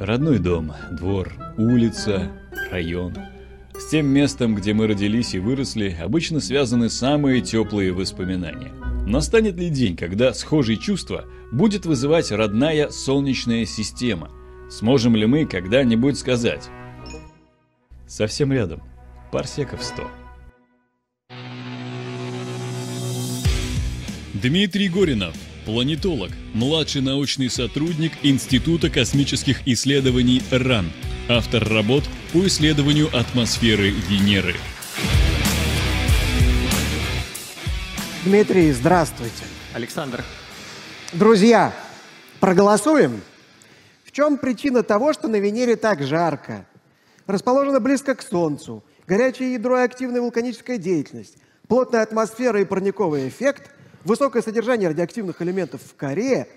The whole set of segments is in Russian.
Родной дом, двор, улица, район. С тем местом, где мы родились и выросли, обычно связаны самые теплые воспоминания. Настанет ли день, когда схожие чувства будет вызывать родная Солнечная система? Сможем ли мы когда-нибудь сказать? Совсем рядом. Парсеков 100. Дмитрий Горинов, планетолог, младший научный сотрудник Института космических исследований РАН, автор работ по исследованию атмосферы Венеры. Дмитрий, здравствуйте. Александр. Друзья, проголосуем? В чем причина того, что на Венере так жарко? Расположена близко к Солнцу, горячее ядро и активная вулканическая деятельность, плотная атмосфера и парниковый эффект – высокое содержание радиоактивных элементов в коре,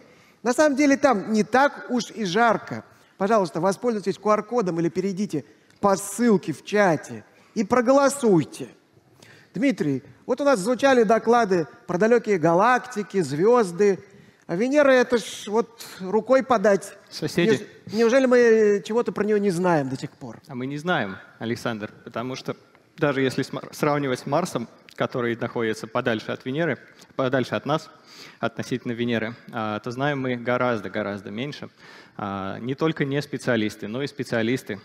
на самом деле там не так уж и жарко. Пожалуйста, воспользуйтесь QR-кодом или перейдите по ссылке в чате и проголосуйте. Дмитрий, вот у нас звучали доклады про далекие галактики, звезды. А Венера это ж вот рукой подать. Соседи. Неужели мы чего-то про нее не знаем до сих пор? А мы не знаем, Александр, потому что даже если сравнивать с Марсом, который находится подальше от Венеры, подальше от нас, относительно Венеры, а, то знаем мы гораздо-гораздо меньше. А, не только не специалисты, но и специалисты,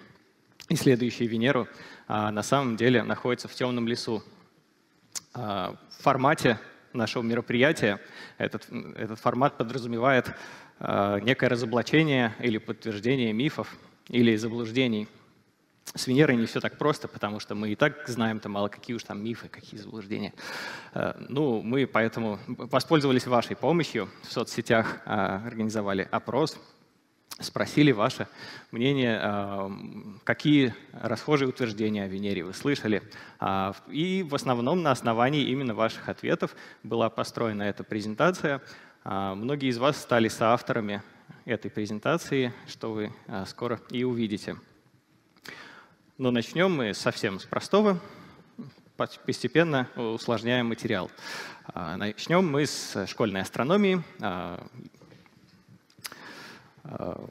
исследующие Венеру, а, на самом деле находятся в темном лесу. В формате нашего мероприятия этот, этот формат подразумевает некое разоблачение или подтверждение мифов или заблуждений – с Венерой не все так просто, потому что мы и так знаем-то мало какие уж там мифы, какие заблуждения. Э, ну, мы поэтому воспользовались вашей помощью в соцсетях, а, организовали опрос, спросили ваше мнение, а, какие расхожие утверждения о Венере вы слышали. А, и в основном на основании именно ваших ответов была построена эта презентация. Многие из вас стали соавторами этой презентации, что вы скоро и увидите. Но начнем мы совсем с простого, постепенно усложняем материал. А, начнем мы с школьной астрономии. А, а,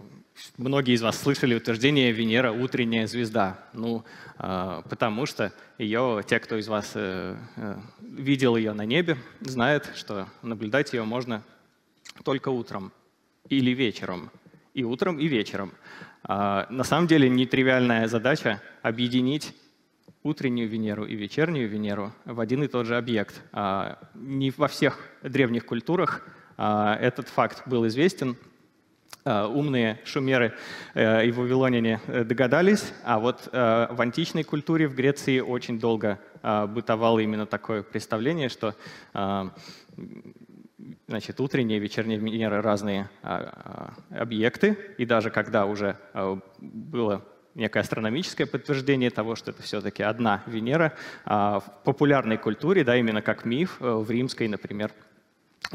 многие из вас слышали утверждение «Венера – утренняя звезда». Ну, потому что ее, те, кто из вас э, э, видел ее на небе, знают, что наблюдать ее можно только утром или вечером. И утром, и вечером. А, на самом деле нетривиальная задача объединить утреннюю Венеру и вечернюю Венеру в один и тот же объект. А, не во всех древних культурах а, этот факт был известен. Умные шумеры э, и вавилоняне э, догадались, а вот э, в античной культуре в Греции очень долго бытовало именно такое представление, что значит, утренние вечерние Венеры разные а, а, объекты, и даже когда уже а, было некое астрономическое подтверждение того, что это все-таки одна Венера, в популярной культуре, да, именно как миф, э, в римской, например,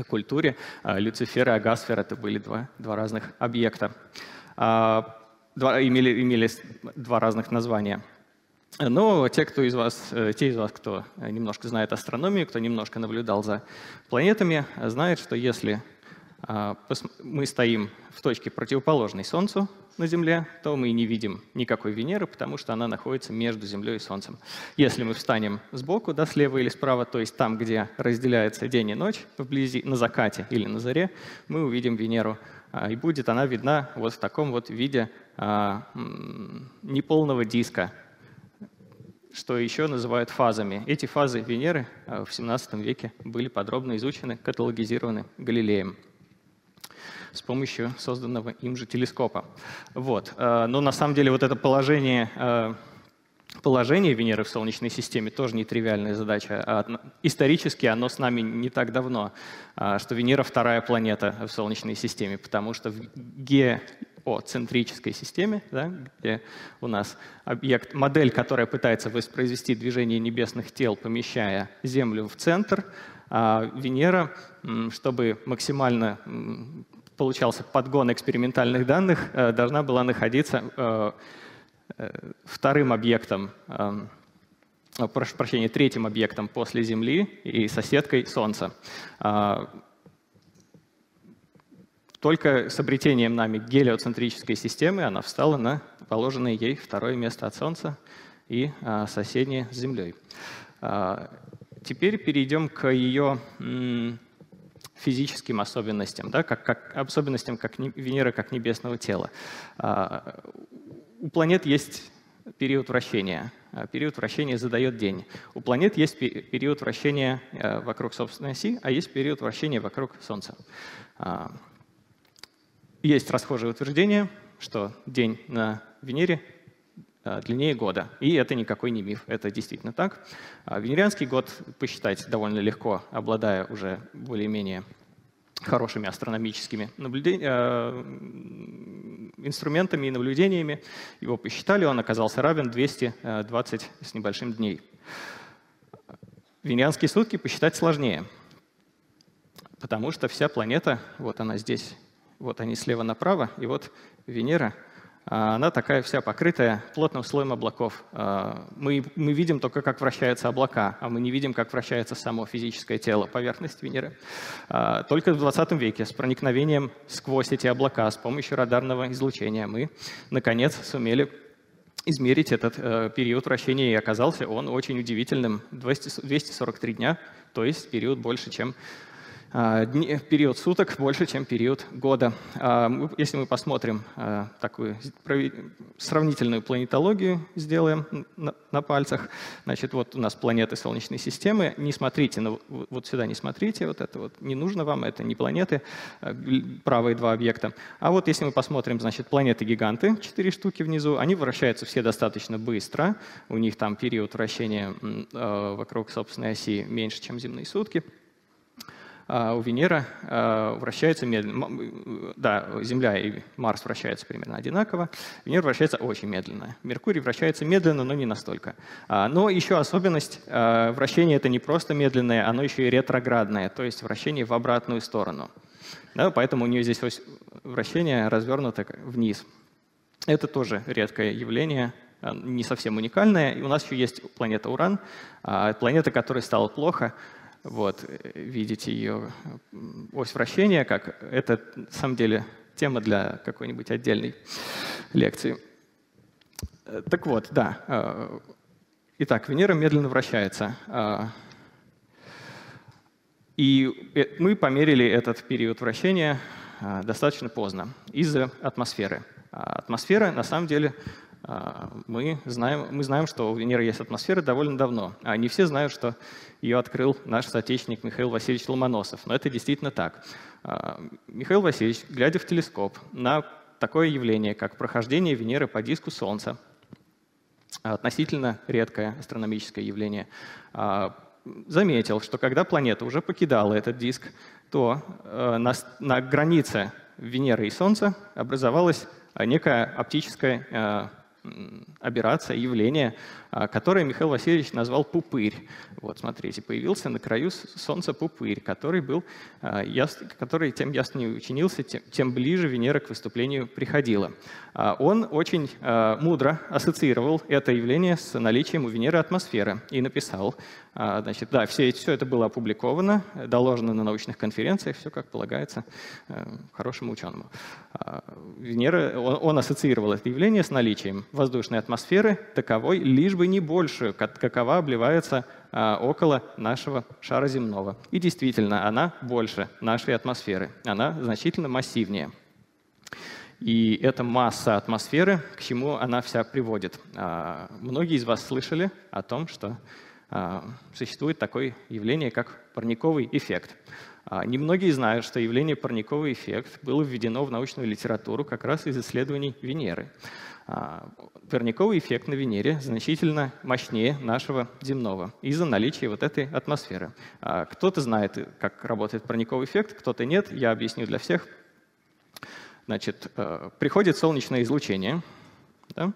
культуре, Люцифер и Агасфер — это были два, два разных объекта. Два, имели, имели два разных названия — но те, кто из вас, э, те из вас, кто немножко знает астрономию, кто немножко наблюдал за планетами, знают, что если а, мы стоим в точке противоположной Солнцу на Земле, то мы не видим никакой Венеры, потому что она находится между Землей и Солнцем. Если мы встанем сбоку, да, слева или справа, то есть там, где разделяется день и ночь, вблизи, на закате или на заре, мы увидим Венеру. А, и будет она видна вот в таком вот виде а, неполного диска, что еще называют фазами. Эти фазы Венеры а, в 17 веке были подробно изучены, каталогизированы Галилеем с помощью созданного им же телескопа. Вот. А, но на самом деле вот это положение, а, положение Венеры в Солнечной системе тоже нетривиальная задача. Исторически оно с нами не так давно, что Венера вторая планета в Солнечной системе, потому что в ге по центрической системе, да, где у нас объект, модель, которая пытается воспроизвести движение небесных тел, помещая Землю в центр, а Венера, чтобы максимально получался подгон экспериментальных данных, э, должна была находиться э, э, вторым объектом прошу прощения, третьим объектом после Земли и соседкой Солнца. Только с обретением нами гелиоцентрической системы она встала на положенное ей второе место от Солнца и а, соседнее с Землей. А, теперь перейдем к ее физическим особенностям, да, как, как особенностям как Венеры как небесного тела. А, у планет есть период вращения. Период вращения задает день. У планет есть период вращения э, вокруг собственной оси, а есть период вращения вокруг Солнца. Есть расхожее утверждение, что день на Венере э, длиннее года. И это никакой не миф, это действительно так. Венерианский год посчитать довольно легко, обладая уже более-менее хорошими астрономическими э, инструментами и наблюдениями. Его посчитали, он оказался равен 220 с небольшим дней. Венерианские сутки посчитать сложнее, потому что вся планета, вот она здесь, вот они слева направо, и вот Венера — а она такая вся покрытая плотным слоем облаков. А, мы, мы видим только, как вращаются облака, а мы не видим, как вращается само физическое тело, поверхность Венеры. А, только в 20 веке с проникновением сквозь эти облака с помощью радарного излучения мы, наконец, сумели измерить этот э, период вращения, и оказался он очень удивительным. 200, 243 дня, то есть период больше, чем а, период суток больше, чем период года. А, если мы посмотрим а, такую сравнительную планетологию, сделаем на пальцах, значит, вот у нас планеты Солнечной системы. Не смотрите, ну, вот сюда не смотрите, вот это вот не нужно вам, это не планеты, правые два объекта. А вот если мы посмотрим, значит, планеты-гиганты, четыре штуки внизу, они вращаются все достаточно быстро, у них там период вращения вокруг собственной оси меньше, чем земные сутки. А, у Венеры а, вращается медленно. Да, Земля и Марс вращаются примерно одинаково. Венера вращается очень медленно. Меркурий вращается медленно, но не настолько. А, но еще особенность вращения — это не просто медленное, оно еще и ретроградное, то есть вращение в обратную сторону. Да, поэтому у нее здесь ось вращения развернуто вниз. Это тоже редкое явление, не совсем уникальное. И у нас еще есть планета Уран, планета, которой стало плохо — вот, э, видите ее ось вращения, как это на самом деле тема для какой-нибудь отдельной лекции. Э, так вот, да. Э, итак, Венера медленно вращается. И мы померили этот период вращения достаточно поздно из-за атмосферы. А атмосфера, на самом деле, мы знаем, мы знаем, что у Венеры есть атмосфера довольно давно. А не все знают, что ее открыл наш соотечественник Михаил Васильевич Ломоносов. Но это действительно так. А, Михаил Васильевич, глядя в телескоп на такое явление, как прохождение Венеры по диску Солнца, относительно редкое астрономическое явление, а, заметил, что когда планета уже покидала этот диск, то э, на, на границе Венеры и Солнца образовалась некая оптическая э, аберрация, явление, а, которое Михаил Васильевич назвал пупырь. Вот, смотрите, появился на краю Солнца пупырь, который, был, а, который тем яснее учинился, тем, ближе Венера к выступлению приходила. А, он очень мудро ассоциировал это явление с наличием у Венеры атмосферы и написал, значит, да, все, все это было опубликовано, доложено на научных конференциях, все как полагается э, хорошему ученому. Венера, он, он ассоциировал это явление с наличием воздушной атмосферы, таковой лишь бы не больше, какова обливается а, около нашего шара земного. И действительно, она больше нашей атмосферы, она значительно массивнее. И эта масса атмосферы, к чему она вся приводит. А, многие из вас слышали о том, что а, существует такое явление, как парниковый эффект. Немногие знают, что явление парниковый эффект было введено в научную литературу как раз из исследований Венеры. А, парниковый эффект на Венере значительно мощнее нашего земного из-за наличия вот этой атмосферы. А, кто-то знает, как работает парниковый эффект, кто-то нет. Я объясню для всех. Значит, э, приходит солнечное излучение, да?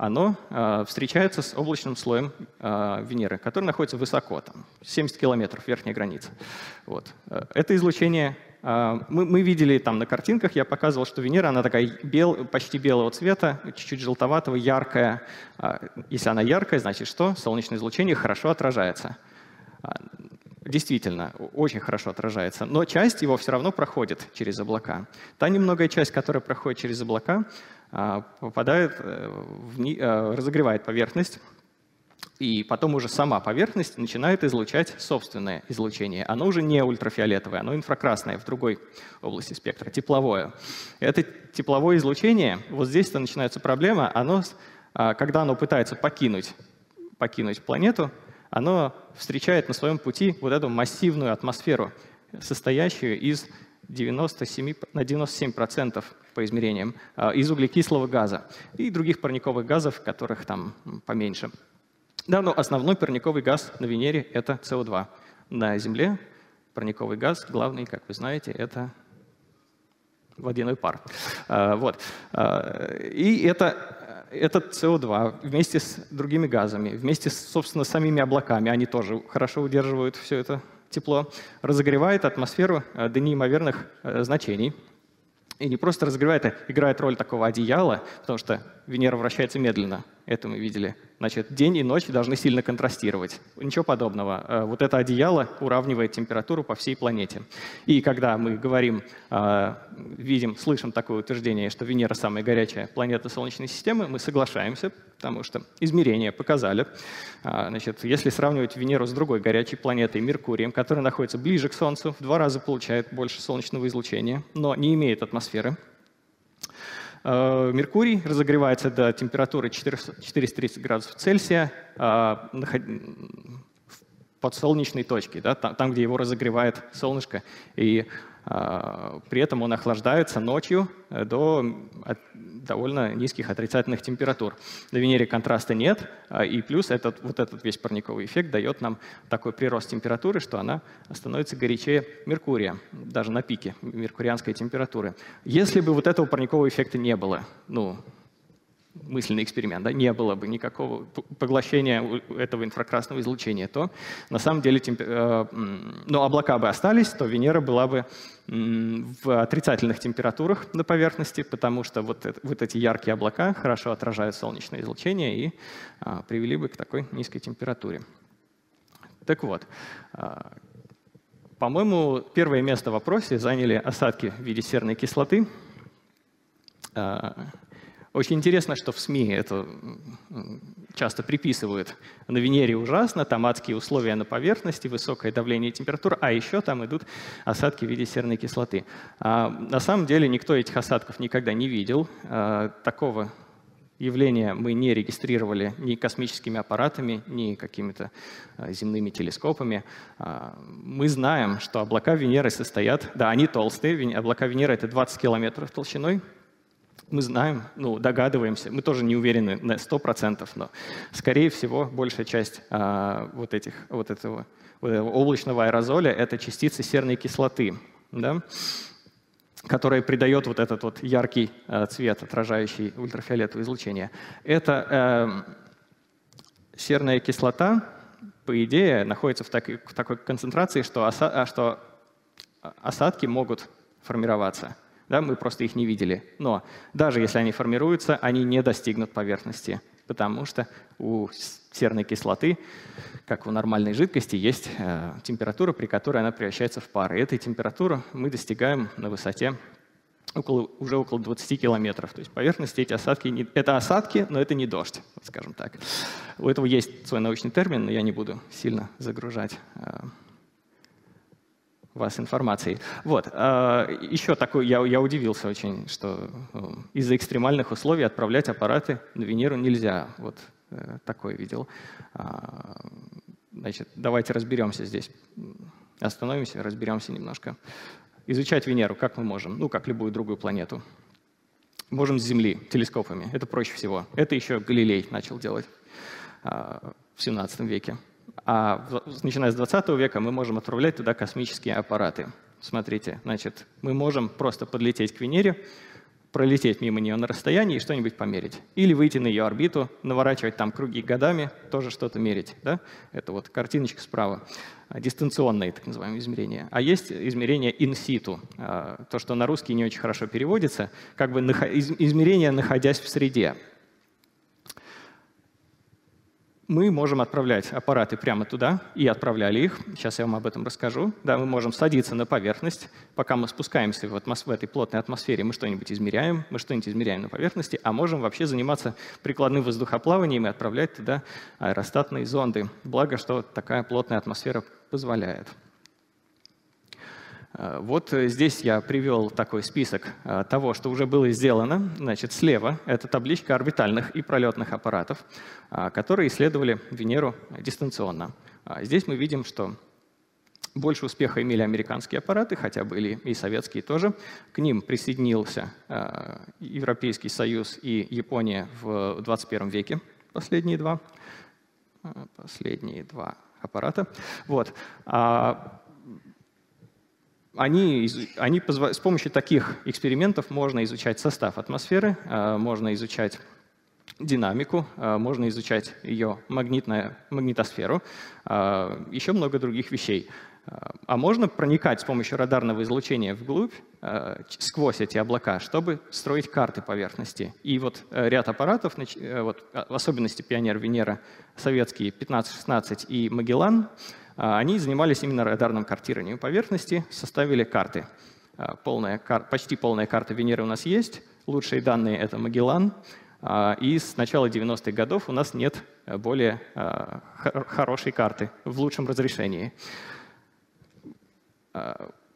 Оно э, встречается с облачным слоем э, Венеры, который находится высоко, там, 70 километров, верхняя граница. Вот. Это излучение а, мы, мы видели там на картинках, я показывал, что Венера, она такая бел, почти белого цвета, чуть-чуть желтоватого, яркая. А, если она яркая, значит что? Солнечное излучение хорошо отражается. А, действительно очень хорошо отражается, но часть его все равно проходит через облака. Та немногая часть, которая проходит через облака, а, попадает, э, э, разогревает поверхность, и потом уже сама поверхность начинает излучать собственное излучение. Оно уже не ультрафиолетовое, оно инфракрасное в другой области спектра, тепловое. Это тепловое излучение, вот здесь-то начинается проблема, оно, а, когда оно пытается покинуть, покинуть планету, оно встречает на своем пути вот эту массивную атмосферу, состоящую из 97, на 97% по измерениям а, из углекислого газа и других парниковых газов, которых там поменьше. Да, но основной парниковый газ на Венере — это СО2. На Земле парниковый газ, главный, как вы знаете, это водяной пар. А, вот. А, и это этот СО2 вместе с другими газами, вместе с, собственно, самими облаками, они тоже хорошо удерживают все это тепло, разогревает атмосферу э, до неимоверных э, значений. И не просто разогревает, а играет роль такого одеяла, потому что Венера вращается медленно. Это мы видели Значит, день и ночь должны сильно контрастировать. Ничего подобного. Э, вот это одеяло уравнивает температуру по всей планете. И когда мы говорим, э, видим, слышим такое утверждение, что Венера самая горячая планета Солнечной системы, мы соглашаемся, потому что измерения показали. Э, значит, если сравнивать Венеру с другой горячей планетой, Меркурием, которая находится ближе к Солнцу, в два раза получает больше солнечного излучения, но не имеет атмосферы, Меркурий разогревается до температуры 430 градусов Цельсия а, под солнечной точкой, да, там, где его разогревает солнышко. И при этом он охлаждается ночью э, до довольно низких отрицательных температур. На Венере контраста нет, а, и плюс этот, вот этот весь парниковый эффект дает нам такой прирост температуры, что она становится горячее Меркурия, даже на пике меркурианской температуры. Если бы вот этого парникового эффекта не было, ну, мысленный эксперимент, да, не было бы никакого поглощения этого инфракрасного излучения, то на самом деле темп... Э, ну, облака бы остались, то Венера была бы в отрицательных температурах на поверхности, потому что вот, это, вот эти яркие облака хорошо отражают солнечное излучение и а, привели бы к такой низкой температуре. Так вот, а, по-моему, первое место в вопросе заняли осадки в виде серной кислоты. А, очень интересно, что в СМИ это часто приписывают. На Венере ужасно, там адские условия на поверхности, высокое давление и температура, а еще там идут осадки в виде серной кислоты. А на самом деле никто этих осадков никогда не видел. А, такого явления мы не регистрировали ни космическими аппаратами, ни какими-то а, земными телескопами. А, мы знаем, что облака Венеры состоят, да, они толстые, облака Венеры — это 20 километров толщиной, мы знаем, ну, догадываемся, мы тоже не уверены на 100%, но, скорее всего, большая часть а, вот, этих, вот, этого, вот этого облачного аэрозоля — это частицы серной кислоты, да, которая придает вот этот вот яркий а, цвет, отражающий ультрафиолетовое излучение. Это э, серная кислота, по идее, находится в, так, в такой концентрации, что, оса, а, что осадки могут формироваться — да, мы просто их не видели. Но даже если они формируются, они не достигнут поверхности, потому что у серной кислоты, как у нормальной жидкости, есть э, температура, при которой она превращается в пар. И этой температуры мы достигаем на высоте около, уже около 20 километров. То есть поверхности эти осадки, не, это осадки, но это не дождь, скажем так. У этого есть свой научный термин, но я не буду сильно загружать э, вас информацией. Вот. А, еще такой, я, я удивился очень, что ну, из-за экстремальных условий отправлять аппараты на Венеру нельзя. Вот э, такое видел. А, значит, давайте разберемся здесь. Остановимся, разберемся немножко. Изучать Венеру как мы можем? Ну, как любую другую планету. Можем с Земли, телескопами. Это проще всего. Это еще Галилей начал делать а, в 17 веке. А начиная с 20 века мы можем отправлять туда космические аппараты. Смотрите, значит, мы можем просто подлететь к Венере, пролететь мимо нее на расстоянии и что-нибудь померить. Или выйти на ее орбиту, наворачивать там круги годами, тоже что-то мерить. Да? Это вот картиночка справа. Дистанционные, так называемые, измерения. А есть измерения in situ. А, то, что на русский не очень хорошо переводится, как бы измерения, находясь в среде. Мы можем отправлять аппараты прямо туда, и отправляли их. Сейчас я вам об этом расскажу. Да, мы можем садиться на поверхность. Пока мы спускаемся в, атмос... в этой плотной атмосфере, мы что-нибудь измеряем, мы что-нибудь измеряем на поверхности, а можем вообще заниматься прикладным воздухоплаванием и отправлять туда аэростатные зонды. Благо, что такая плотная атмосфера позволяет. Э, вот э, здесь я привел такой список э, того, что уже было сделано. Значит, слева это табличка орбитальных и пролетных аппаратов, которые исследовали Венеру дистанционно. А здесь мы видим, что больше успеха имели американские аппараты, хотя были и советские тоже. К ним присоединился Европейский Союз и Япония в 21 веке, последние два, последние два аппарата. Вот. А они, они с помощью таких экспериментов можно изучать состав атмосферы, а, можно изучать динамику, а, можно изучать ее магнитную, магнитосферу, а, еще много других вещей. А можно проникать с помощью радарного излучения вглубь, сквозь эти облака, чтобы строить карты поверхности. И вот э, ряд аппаратов, э, вот, в особенности Пионер Венера, советские 15-16 и Магеллан, а, они занимались именно радарным картированием поверхности, составили карты. А, полная, почти полная карта Венеры у нас есть. Лучшие данные — это Магеллан. А, и с начала 90-х годов у нас нет более хорошей карты в лучшем разрешении.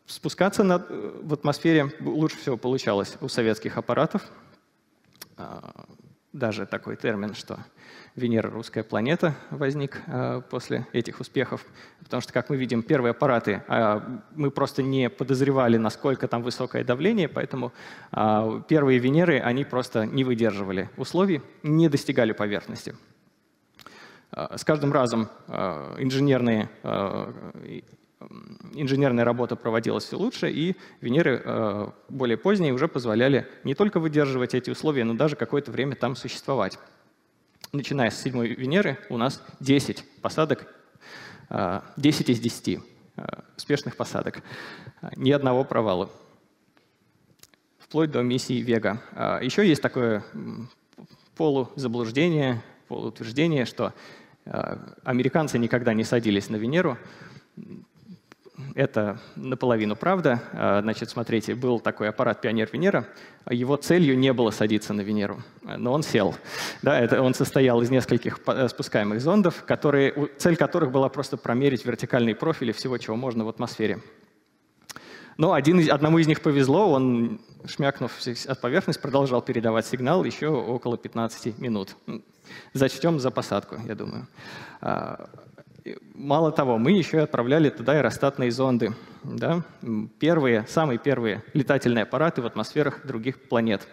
Спускаться в атмосфере лучше всего получалось у советских аппаратов. Даже такой термин, что Венера — русская планета возник э, после этих успехов. Потому что, как мы видим, первые аппараты, э, мы просто не подозревали, насколько там высокое давление, поэтому э, первые Венеры, они просто не выдерживали условий, не достигали поверхности. С каждым разом инженерные инженерная работа проводилась все лучше, и Венеры более поздние уже позволяли не только выдерживать эти условия, но даже какое-то время там существовать начиная с седьмой Венеры, у нас 10 посадок, 10 а, из 10 а, успешных посадок, а, ни одного провала, вплоть до миссии Вега. Еще есть такое полузаблуждение, полуутверждение, что американцы никогда не садились на Венеру. Это наполовину правда. А, значит, смотрите, был такой аппарат «Пионер Венера». Его целью не было садиться на Венеру, но он сел. Да, это, он состоял из нескольких э, спускаемых зондов, которые, цель которых была просто промерить вертикальные профили всего, чего можно в атмосфере. Но один, одному из них повезло, он, шмякнув от поверхности, продолжал передавать сигнал еще около 15 минут. Зачтем за посадку, я думаю. Мало того, мы еще и отправляли туда аэростатные зонды. Да? Первые, самые первые летательные аппараты в атмосферах других планет.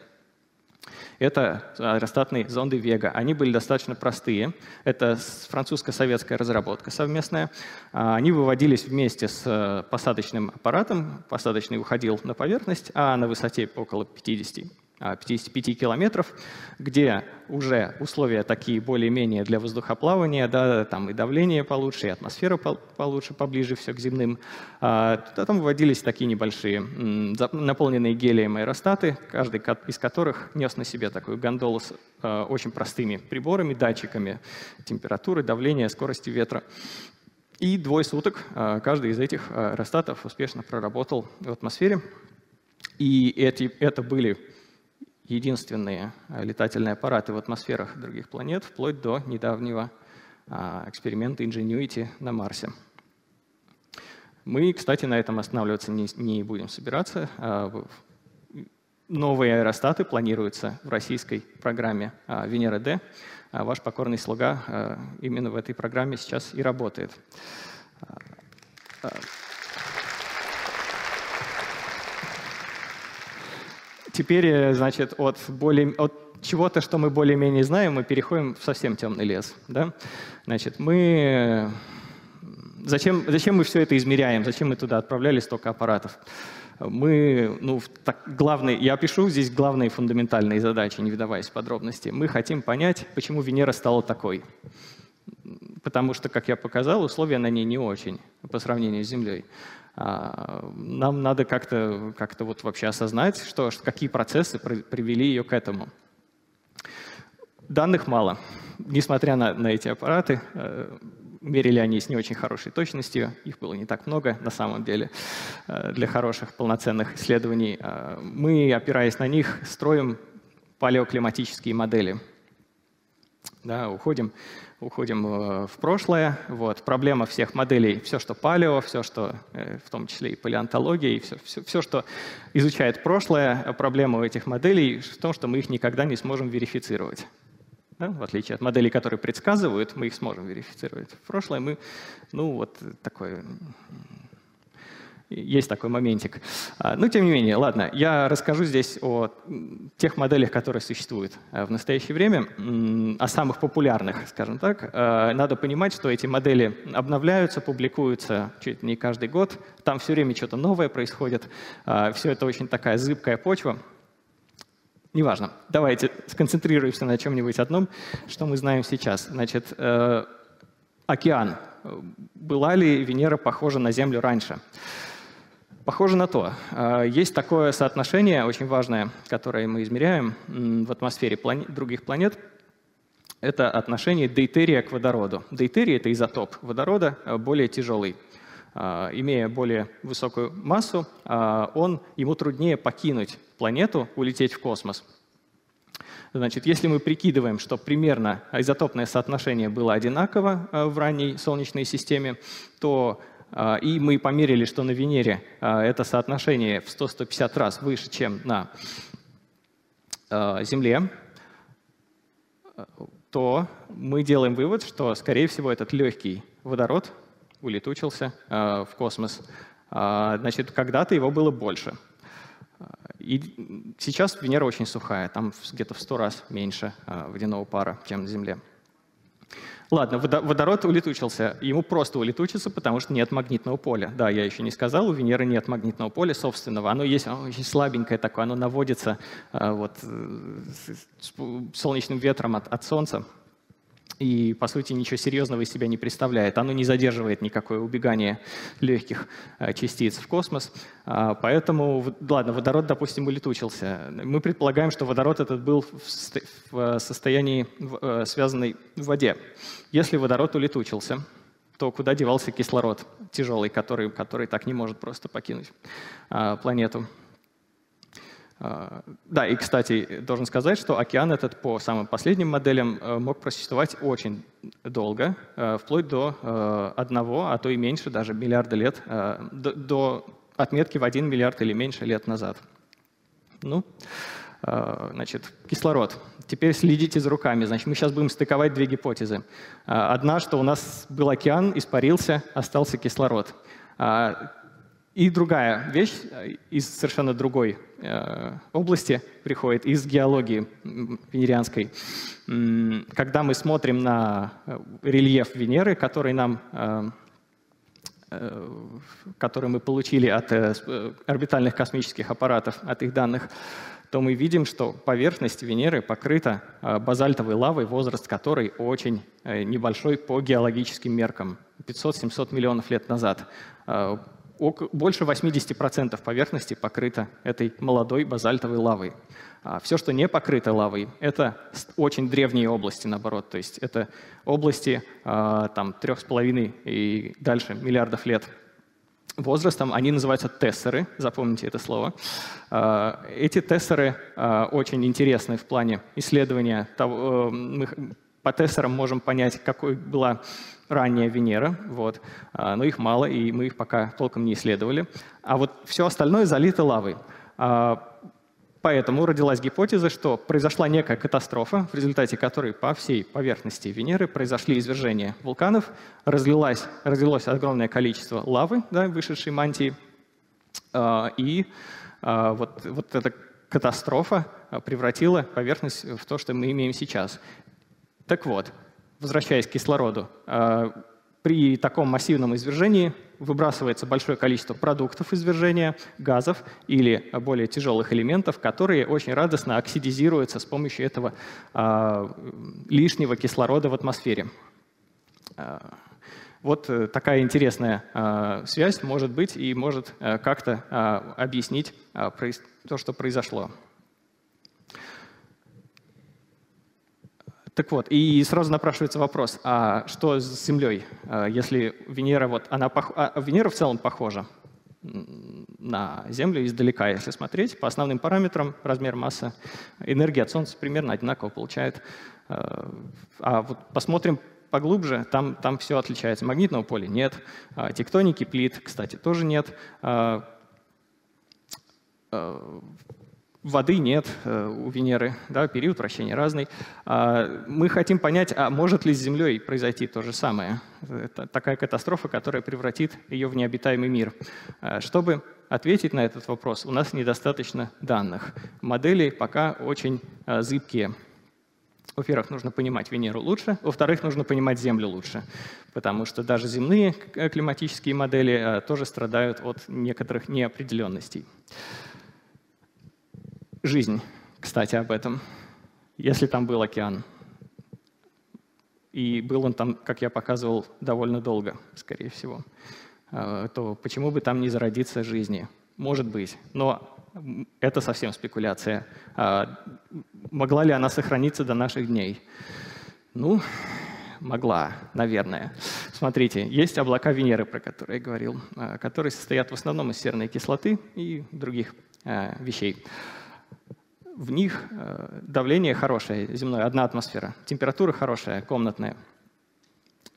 Это аэростатные зонды Вега. Они были достаточно простые. Это французско-советская разработка совместная. А, они выводились вместе с э, посадочным аппаратом. Посадочный уходил на поверхность, а на высоте около 50 55 а, километров, где уже условия такие более-менее для воздухоплавания, да, там и давление получше, и атмосфера получше, поближе все к земным. А, там выводились такие небольшие наполненные гелием аэростаты, каждый из которых нес на себе такую гондолу с а, очень простыми приборами, датчиками температуры, давления, скорости ветра. И двое суток каждый из этих аэростатов успешно проработал в атмосфере. И эти, это были единственные э, летательные аппараты в атмосферах других планет, вплоть до недавнего а, эксперимента Ingenuity на Марсе. Мы, кстати, на этом останавливаться не, не будем собираться. А, новые аэростаты планируются в российской программе а, Венера-Д. Ваш покорный слуга именно в этой программе сейчас и работает. Теперь, э, значит, от, более, от чего-то, что мы более-менее знаем, мы переходим в совсем темный лес. Да? Значит, мы... Зачем, зачем мы все это измеряем? Зачем мы туда отправляли столько аппаратов? Мы, ну, так, главные, я пишу здесь главные фундаментальные задачи, не вдаваясь в подробности. Мы хотим понять, почему Венера стала такой. Потому что, как я показал, условия на ней не очень по сравнению с Землей. А, нам надо как-то как вот вообще осознать, что, какие процессы привели ее к этому. Данных мало. несмотря на, на эти аппараты, мерили они с не очень хорошей точностью, их было не так много на самом деле для хороших полноценных исследований. Мы, опираясь на них, строим палеоклиматические модели. Да, уходим уходим э, в прошлое. Вот. Проблема всех моделей, все, что палео, все, что э, в том числе и палеонтология, и все, все, все, что изучает прошлое, проблема у этих моделей в том, что мы их никогда не сможем верифицировать. Да? В отличие от моделей, которые предсказывают, мы их сможем верифицировать. В прошлое мы, ну, вот такой есть такой моментик. А, но тем не менее, ладно, я расскажу здесь о тех моделях, которые существуют а, в настоящее время, о самых популярных, скажем так. А, надо понимать, что эти модели обновляются, публикуются чуть не каждый год. Там все время что-то новое происходит. Все это очень такая зыбкая почва. Неважно. Давайте сконцентрируемся на чем-нибудь одном, что мы знаем сейчас. Значит, э, океан. Была ли Венера похожа на Землю раньше? Похоже на то. А, есть такое соотношение очень важное, которое мы измеряем в атмосфере других планет. Это отношение дейтерия к водороду. Дейтерий — это изотоп водорода, а, более тяжелый. А, имея более высокую массу, он, ему труднее покинуть планету, улететь в космос. Значит, если мы прикидываем, что примерно изотопное соотношение было одинаково в ранней Солнечной системе, то а, и мы померили, что на Венере а, это соотношение в 100-150 раз выше, чем на а, Земле, то мы делаем вывод, что, скорее всего, этот легкий водород улетучился в космос. Значит, когда-то его было больше. И сейчас Венера очень сухая, там где-то в 100 раз меньше водяного пара, чем на Земле. Ладно, водород улетучился. Ему просто улетучится, потому что нет магнитного поля. Да, я еще не сказал, у Венеры нет магнитного поля собственного. Оно есть, оно очень слабенькое такое, оно наводится э, вот, э, солнечным ветром от, от Солнца и, по сути, ничего серьезного из себя не представляет. Оно не задерживает никакое убегание легких э, частиц в космос. А, поэтому, ладно, водород, допустим, улетучился. Мы предполагаем, что водород этот был в состоянии, э, связанной в воде. Если водород улетучился, то куда девался кислород тяжелый, который, который так не может просто покинуть а, планету? А, да, и, кстати, должен сказать, что океан этот по самым последним моделям э, мог просуществовать очень долго, э, вплоть до э, одного, а то и меньше, даже миллиарда лет, до отметки в один миллиард или меньше лет назад. Ну, значит, кислород. Теперь следите за руками. Значит, мы сейчас будем стыковать две гипотезы. Одна, что у нас был океан, испарился, остался кислород. И другая вещь э, из совершенно другой э, области приходит, из геологии венерианской. Когда мы смотрим на э, рельеф Венеры, который нам э, э, который мы получили от э, орбитальных космических аппаратов, от их данных, то мы видим, что поверхность Венеры покрыта базальтовой лавой, возраст которой очень небольшой по геологическим меркам, 500-700 миллионов лет назад больше 80% поверхности покрыто этой молодой базальтовой лавой. А все, что не покрыто лавой, это очень древние области, наоборот. То есть это области а, там, 3,5 и дальше миллиардов лет возрастом. Они называются тессеры, запомните это слово. А, эти тессеры а, очень интересны в плане исследования. Того, э, мы по тессерам можем понять, какой была ранняя Венера, вот. А, но их мало, и мы их пока толком не исследовали. А вот все остальное залито лавой. А, поэтому родилась гипотеза, что произошла некая катастрофа, в результате которой по всей поверхности Венеры произошли извержения вулканов, разлилось, разлилось огромное количество лавы, да, вышедшей мантии, а, и вот, вот эта катастрофа превратила поверхность в то, что мы имеем сейчас. Так вот, возвращаясь к кислороду, а, при таком массивном извержении выбрасывается большое количество продуктов извержения, газов или более тяжелых элементов, которые очень радостно оксидизируются с помощью этого а, лишнего кислорода в атмосфере. А, вот э, такая интересная связь может быть и может э, как-то объяснить то, что произошло. Так вот, и сразу напрашивается вопрос, а что с Землей, а, если Венера, вот, она, а Венера в целом похожа на Землю издалека, если смотреть, по основным параметрам, размер масса, энергия от Солнца примерно одинаково получает. А, а вот посмотрим поглубже, там, там все отличается. Магнитного поля нет, а, тектоники плит, кстати, тоже нет. Воды нет э, у Венеры, да, период вращения разный. А, мы хотим понять, а может ли с Землей произойти то же самое? Это такая катастрофа, которая превратит ее в необитаемый мир. А, чтобы ответить на этот вопрос, у нас недостаточно данных. Модели пока очень а, зыбкие. Во-первых, нужно понимать Венеру лучше, во-вторых, нужно понимать Землю лучше, потому что даже земные климатические модели тоже страдают от некоторых неопределенностей. Жизнь, кстати, об этом, если там был океан. И был он там, как я показывал, довольно долго, скорее всего. А, то почему бы там не зародиться жизни? Может быть, но это совсем спекуляция. А, могла ли она сохраниться до наших дней? Ну, могла, наверное. Смотрите, есть облака Венеры, про которые я говорил, а, которые состоят в основном из серной кислоты и других вещей в них э, давление хорошее, земное, одна атмосфера, температура хорошая, комнатная.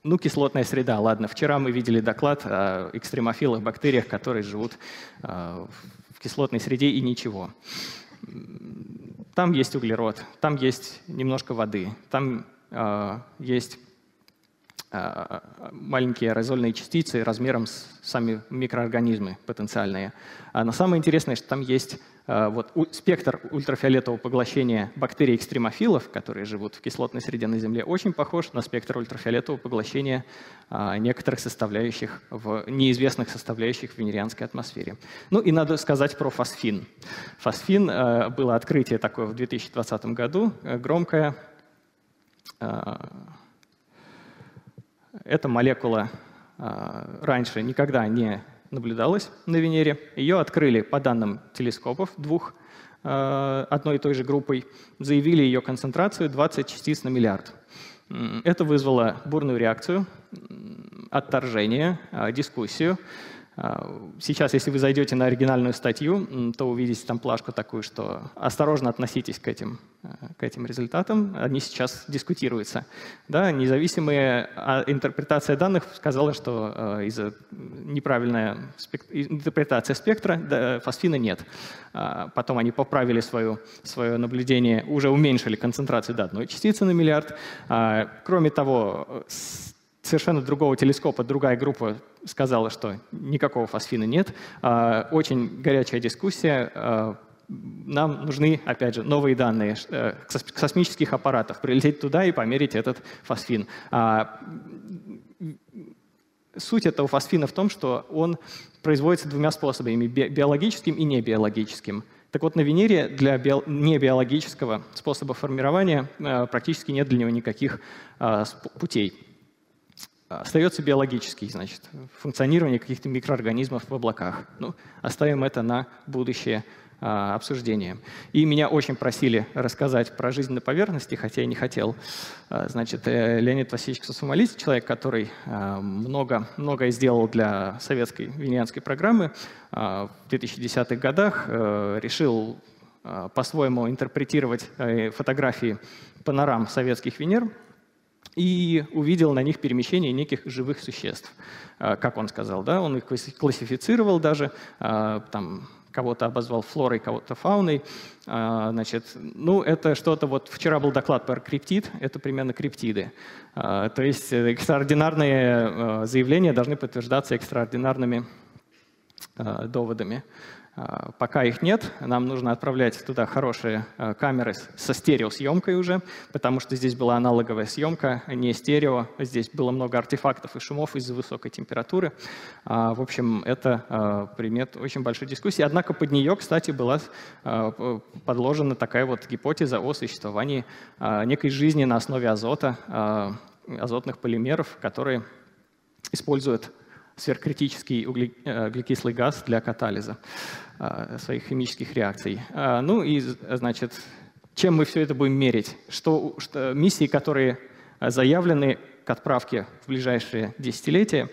Ну, кислотная среда, ладно. Вчера мы видели доклад о экстремофилах, бактериях, которые живут э, в кислотной среде и ничего. Там есть углерод, там есть немножко воды, там э, есть маленькие аэрозольные частицы размером с сами микроорганизмы потенциальные. А на самое интересное, что там есть Э, вот спектр ультрафиолетового поглощения бактерий экстремофилов, которые живут в кислотной среде на Земле, очень похож на спектр ультрафиолетового поглощения а, некоторых составляющих, в неизвестных составляющих в венерианской атмосфере. Ну и надо сказать про фосфин. Фосфин э, было открытие такое в 2020 году, э, громкое. Эта молекула раньше никогда не наблюдалась на Венере. Ее открыли по данным телескопов двух, э, одной и той же группой, заявили ее концентрацию 20 частиц на миллиард. Это вызвало бурную реакцию, отторжение, э, дискуссию. А, сейчас, если вы зайдете на оригинальную статью, то увидите там плашку такую, что осторожно относитесь к этим, э, к этим результатам. Они сейчас дискутируются. Да, независимая интерпретация данных сказала, что э, из-за неправильная интерпретация спектра фосфина нет. А, потом они поправили свое, свое наблюдение, уже уменьшили концентрацию до одной частицы на миллиард. А, кроме того, совершенно другого телескопа другая группа сказала, что никакого фосфина нет. А, очень горячая дискуссия. А, нам нужны, опять же, новые данные э, космических аппаратов, прилететь туда и померить этот фосфин. А, суть этого фосфина в том, что он производится двумя способами, биологическим и небиологическим. Так вот, на Венере для небиологического способа формирования э, практически нет для него никаких путей. Остается биологический, значит, функционирование каких-то микроорганизмов в облаках. Ну, оставим это на будущее а, обсуждение. И меня очень просили рассказать про жизнь на поверхности, хотя я не хотел. А, значит, э, Леонид Васильевич Сосумалис, человек, который а, много, многое сделал для советской венецианской программы, а, в 2010-х годах а, решил по-своему интерпретировать а, фотографии панорам советских Венер, и увидел на них перемещение неких живых существ, а, как он сказал, да, он их классифицировал даже, а, там кого-то обозвал флорой, кого-то фауной. А, значит, ну, это что-то, вот вчера был доклад про криптид, это примерно криптиды. То есть экстраординарные заявления должны подтверждаться экстраординарными доводами. А, пока их нет, нам нужно отправлять туда хорошие а, камеры со стереосъемкой уже, потому что здесь была аналоговая съемка, не стерео. Здесь было много артефактов и шумов из-за высокой температуры. А, в общем, это предмет очень большой дискуссии. Однако под нее, кстати, была подложена такая вот гипотеза о существовании некой жизни на основе азота, азотных полимеров, которые используют сверхкритический углекислый газ для катализа. А, своих химических реакций. А, ну и, значит, чем мы все это будем мерить? Что, что миссии, которые заявлены к отправке в ближайшие десятилетия,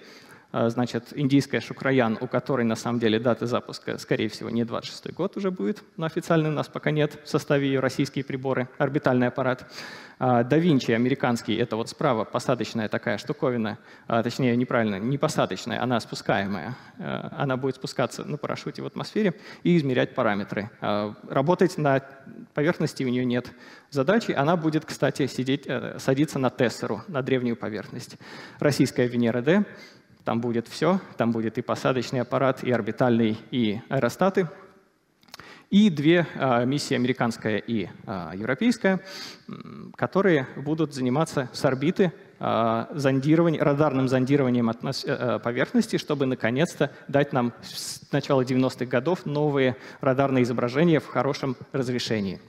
значит, индийская Шукраян, у которой на самом деле даты запуска, скорее всего, не 26 год уже будет, но официально у нас пока нет в составе ее российские приборы, орбитальный аппарат. А, да Винчи американский, это вот справа посадочная такая штуковина, а, точнее, неправильно, не посадочная, она спускаемая. Она будет спускаться на парашюте в атмосфере и измерять параметры. Работать на поверхности у нее нет задачи. Она будет, кстати, сидеть, э, садиться на Тессеру, на древнюю поверхность. Российская Венера-Д там будет все, там будет и посадочный аппарат, и орбитальный, и аэростаты. И две а, миссии, американская и а, европейская, которые будут заниматься с орбиты а, зондирование, радарным зондированием атмос... а, поверхности, чтобы наконец-то дать нам с начала 90-х годов новые радарные изображения в хорошем разрешении.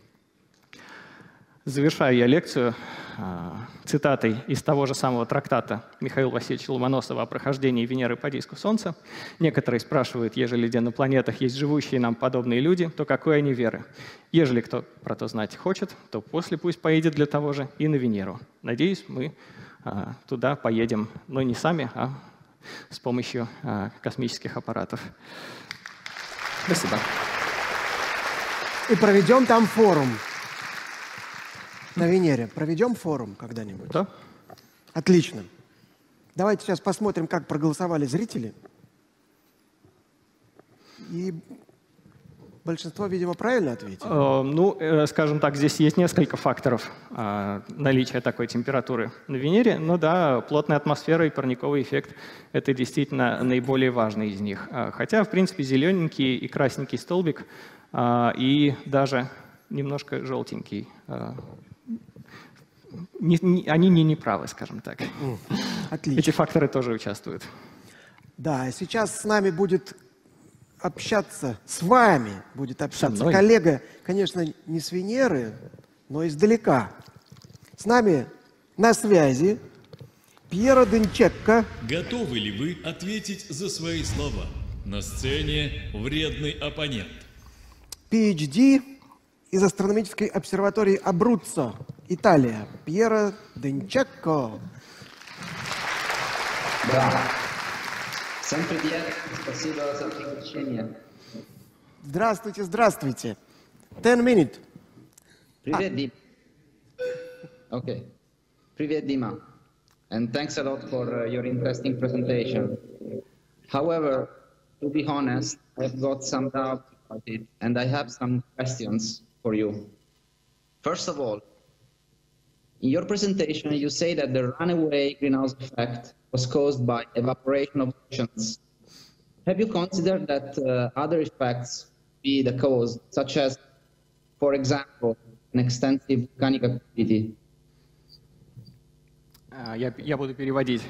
Завершаю я лекцию а, цитатой из того же самого трактата Михаила Васильевича Ломоносова о прохождении Венеры по диску Солнца. Некоторые спрашивают, ежели где на планетах есть живущие нам подобные люди, то какой они веры? Ежели кто про то знать хочет, то после пусть поедет для того же и на Венеру. Надеюсь, мы а, туда поедем, но не сами, а с помощью а, космических аппаратов. Спасибо. И проведем там форум на Венере. Проведем форум когда-нибудь? Да. Отлично. Давайте сейчас посмотрим, как проголосовали зрители. И большинство, видимо, правильно ответило. Э, ну, э, скажем так, здесь есть несколько факторов э, наличия такой температуры на Венере. Но да, плотная атмосфера и парниковый эффект — это действительно наиболее важный из них. Хотя, в принципе, зелененький и красненький столбик и даже немножко желтенький не, не, они не неправы, скажем так. Отлично. Эти факторы тоже участвуют. Да, сейчас с нами будет общаться, с вами будет общаться коллега, конечно, не с Венеры, но издалека. С нами на связи Пьера Денчекко. Готовы ли вы ответить за свои слова? На сцене вредный оппонент. PhD из астрономической обсерватории Абруццо, Италия, Пьера Денчекко. Да. Всем привет. Спасибо за приглашение. Здравствуйте, здравствуйте. Ten minute. Привет, Дима. Okay. Привет, Dima. And thanks a lot for uh, your interesting presentation. However, to be honest, I've got some doubts about it, and I have some questions for you. First of all, in your presentation, you say that the runaway greenhouse effect was caused by evaporation of oceans. Have you considered that uh, other effects be the cause, such as, for example, an extensive volcanic activity? Я, я буду переводить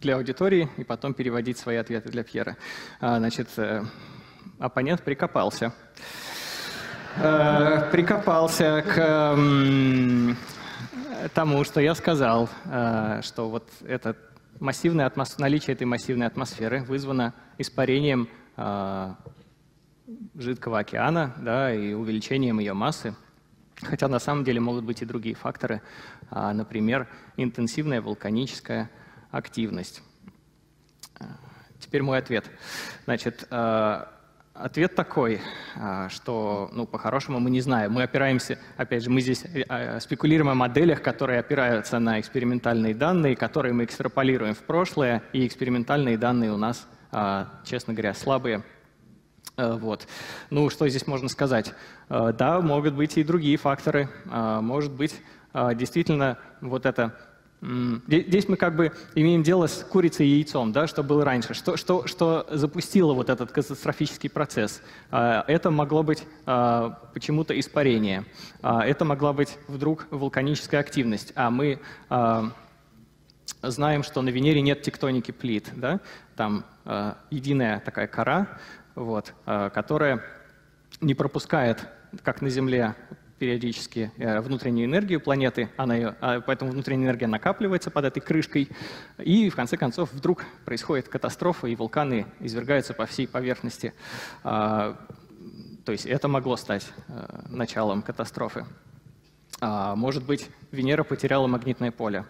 для аудитории и потом переводить свои ответы для Пьера. Значит, оппонент прикопался. Прикопался к тому, что я сказал, э, что вот это массивное атмос... наличие этой массивной атмосферы вызвано испарением э, жидкого океана да, и увеличением ее массы. Хотя на самом деле могут быть и другие факторы, а, например, интенсивная вулканическая активность. Э, теперь мой ответ. Значит, Ответ такой, а, что, ну, по-хорошему мы не знаем. Мы опираемся, опять же, мы здесь э, а, спекулируем о моделях, которые опираются на экспериментальные данные, которые мы экстраполируем в прошлое, и экспериментальные данные у нас, а, честно говоря, слабые. Э, вот. Ну, что здесь можно сказать? Э, да, могут быть и другие факторы. Может быть, действительно, вот это Здесь мы как бы имеем дело с курицей и яйцом, да, что было раньше, что, что, что запустило вот этот катастрофический процесс. А, это могло быть а, почему-то испарение, а, это могла быть вдруг вулканическая активность, а мы знаем, что на Венере нет тектоники плит, да? там единая такая кора, вот, которая не пропускает, как на Земле, периодически э, внутреннюю энергию планеты, она ее, а, поэтому внутренняя энергия накапливается под этой крышкой, и в конце концов вдруг происходит катастрофа, и вулканы извергаются по всей поверхности. А, То есть это могло стать э, началом катастрофы. А, может быть, Венера потеряла магнитное поле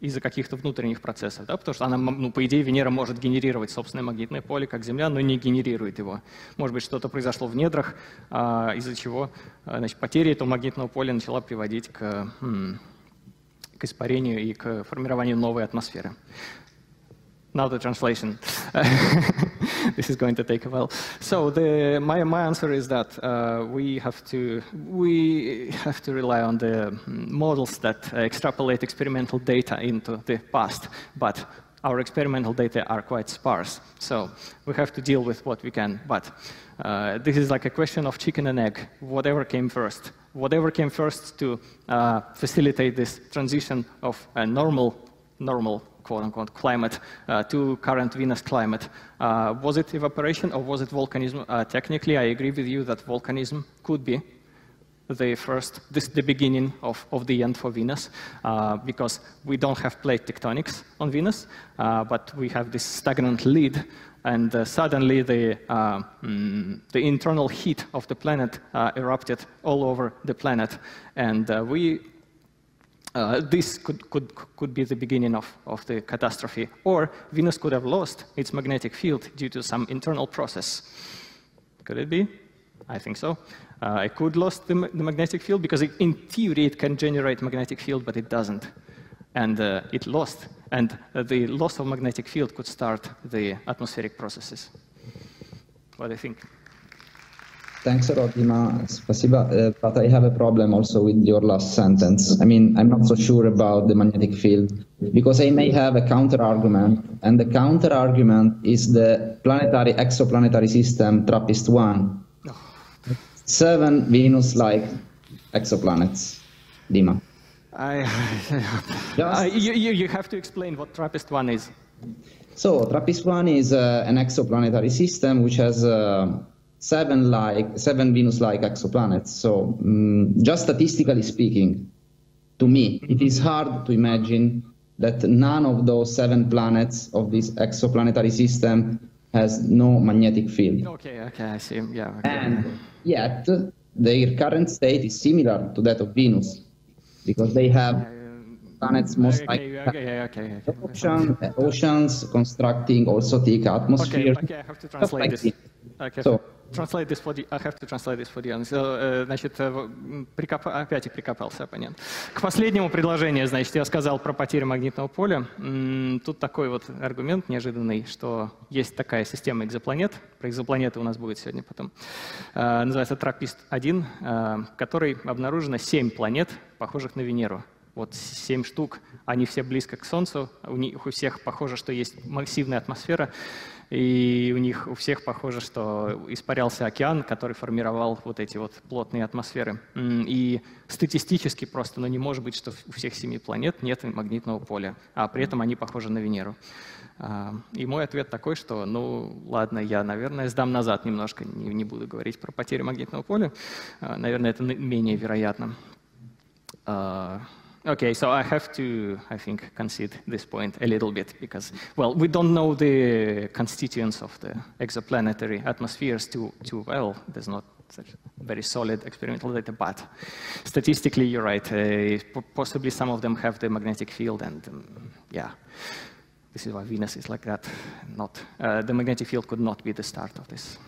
из-за каких-то внутренних процессов, да, потому что она, ну, по идее, Венера может генерировать собственное магнитное поле, как Земля, но не генерирует его. Может быть, что-то произошло в недрах, а, из-за чего а, значит, потеря этого магнитного поля начала приводить к, к испарению и к формированию новой атмосферы. Now the translation. this is going to take a while. So the, my, my answer is that uh, we have to we have to rely on the models that extrapolate experimental data into the past, but our experimental data are quite sparse. So we have to deal with what we can. But uh, this is like a question of chicken and egg. Whatever came first. Whatever came first to uh, facilitate this transition of a normal normal quote-unquote climate uh, to current Venus climate. Uh, was it evaporation or was it volcanism? Uh, technically, I agree with you that volcanism could be the first, this, the beginning of, of the end for Venus, uh, because we don't have plate tectonics on Venus, uh, but we have this stagnant lid, and uh, suddenly the, mm, the internal heat of the planet erupted all over the planet, and we uh, this could, could, could be the beginning of, of the catastrophe. Or Venus could have lost its magnetic field due to some internal process. Could it be? I think so. Uh, it could lost the, the magnetic field because it, in theory it can generate magnetic field, but it doesn't. And uh, it lost. And uh, the loss of magnetic field could start the atmospheric processes. What do you think? Thanks a lot, Dima. Uh, but I have a problem also with your last sentence. I mean, I'm not so sure about the magnetic field because I may have a counter argument, and the counter argument is the planetary exoplanetary system TRAPPIST 1. Seven Venus-like exoplanets, Dima. I, uh, you, you have to explain what TRAPPIST 1 is. So TRAPPIST 1 is uh, an exoplanetary system which has uh, seven like seven Venus-like exoplanets. So um, just statistically speaking, to me, it is hard to imagine that none of those seven planets of this exoplanetary system has no magnetic field. Okay, okay, I see. Yeah. Okay. And yet, their current state is similar to that of Venus because they have planets most okay, like okay, okay, okay, ocean, oceans constructing also thick atmosphere. Okay, okay, I have to translate like this. Okay. So, translate this for the, I have to translate this for the so, Значит, прикоп, опять и прикопался оппонент. К последнему предложению, значит, я сказал про потерю магнитного поля. Тут такой вот аргумент неожиданный, что есть такая система экзопланет. Про экзопланеты у нас будет сегодня потом. Называется Траппист-1, в которой обнаружено 7 планет, похожих на Венеру. Вот семь штук, они все близко к Солнцу, у них у всех похоже, что есть массивная атмосфера, и у них у всех похоже, что испарялся океан, который формировал вот эти вот плотные атмосферы. И статистически просто, ну не может быть, что у всех семи планет нет магнитного поля, а при этом они похожи на Венеру. А, и мой ответ такой, что, ну ладно, я, наверное, сдам назад немножко, не, не буду говорить про потерю магнитного поля. А, наверное, это менее вероятно. Okay, so I have to, I think, concede this point a little bit because, well, we don't know the constituents of the exoplanetary atmospheres too, too well. There's not very solid experimental data, but statistically, you're right. Uh, possibly some of them have the magnetic field, and um, yeah, this is why Venus is like that. Not uh, the magnetic field could not be the start of this.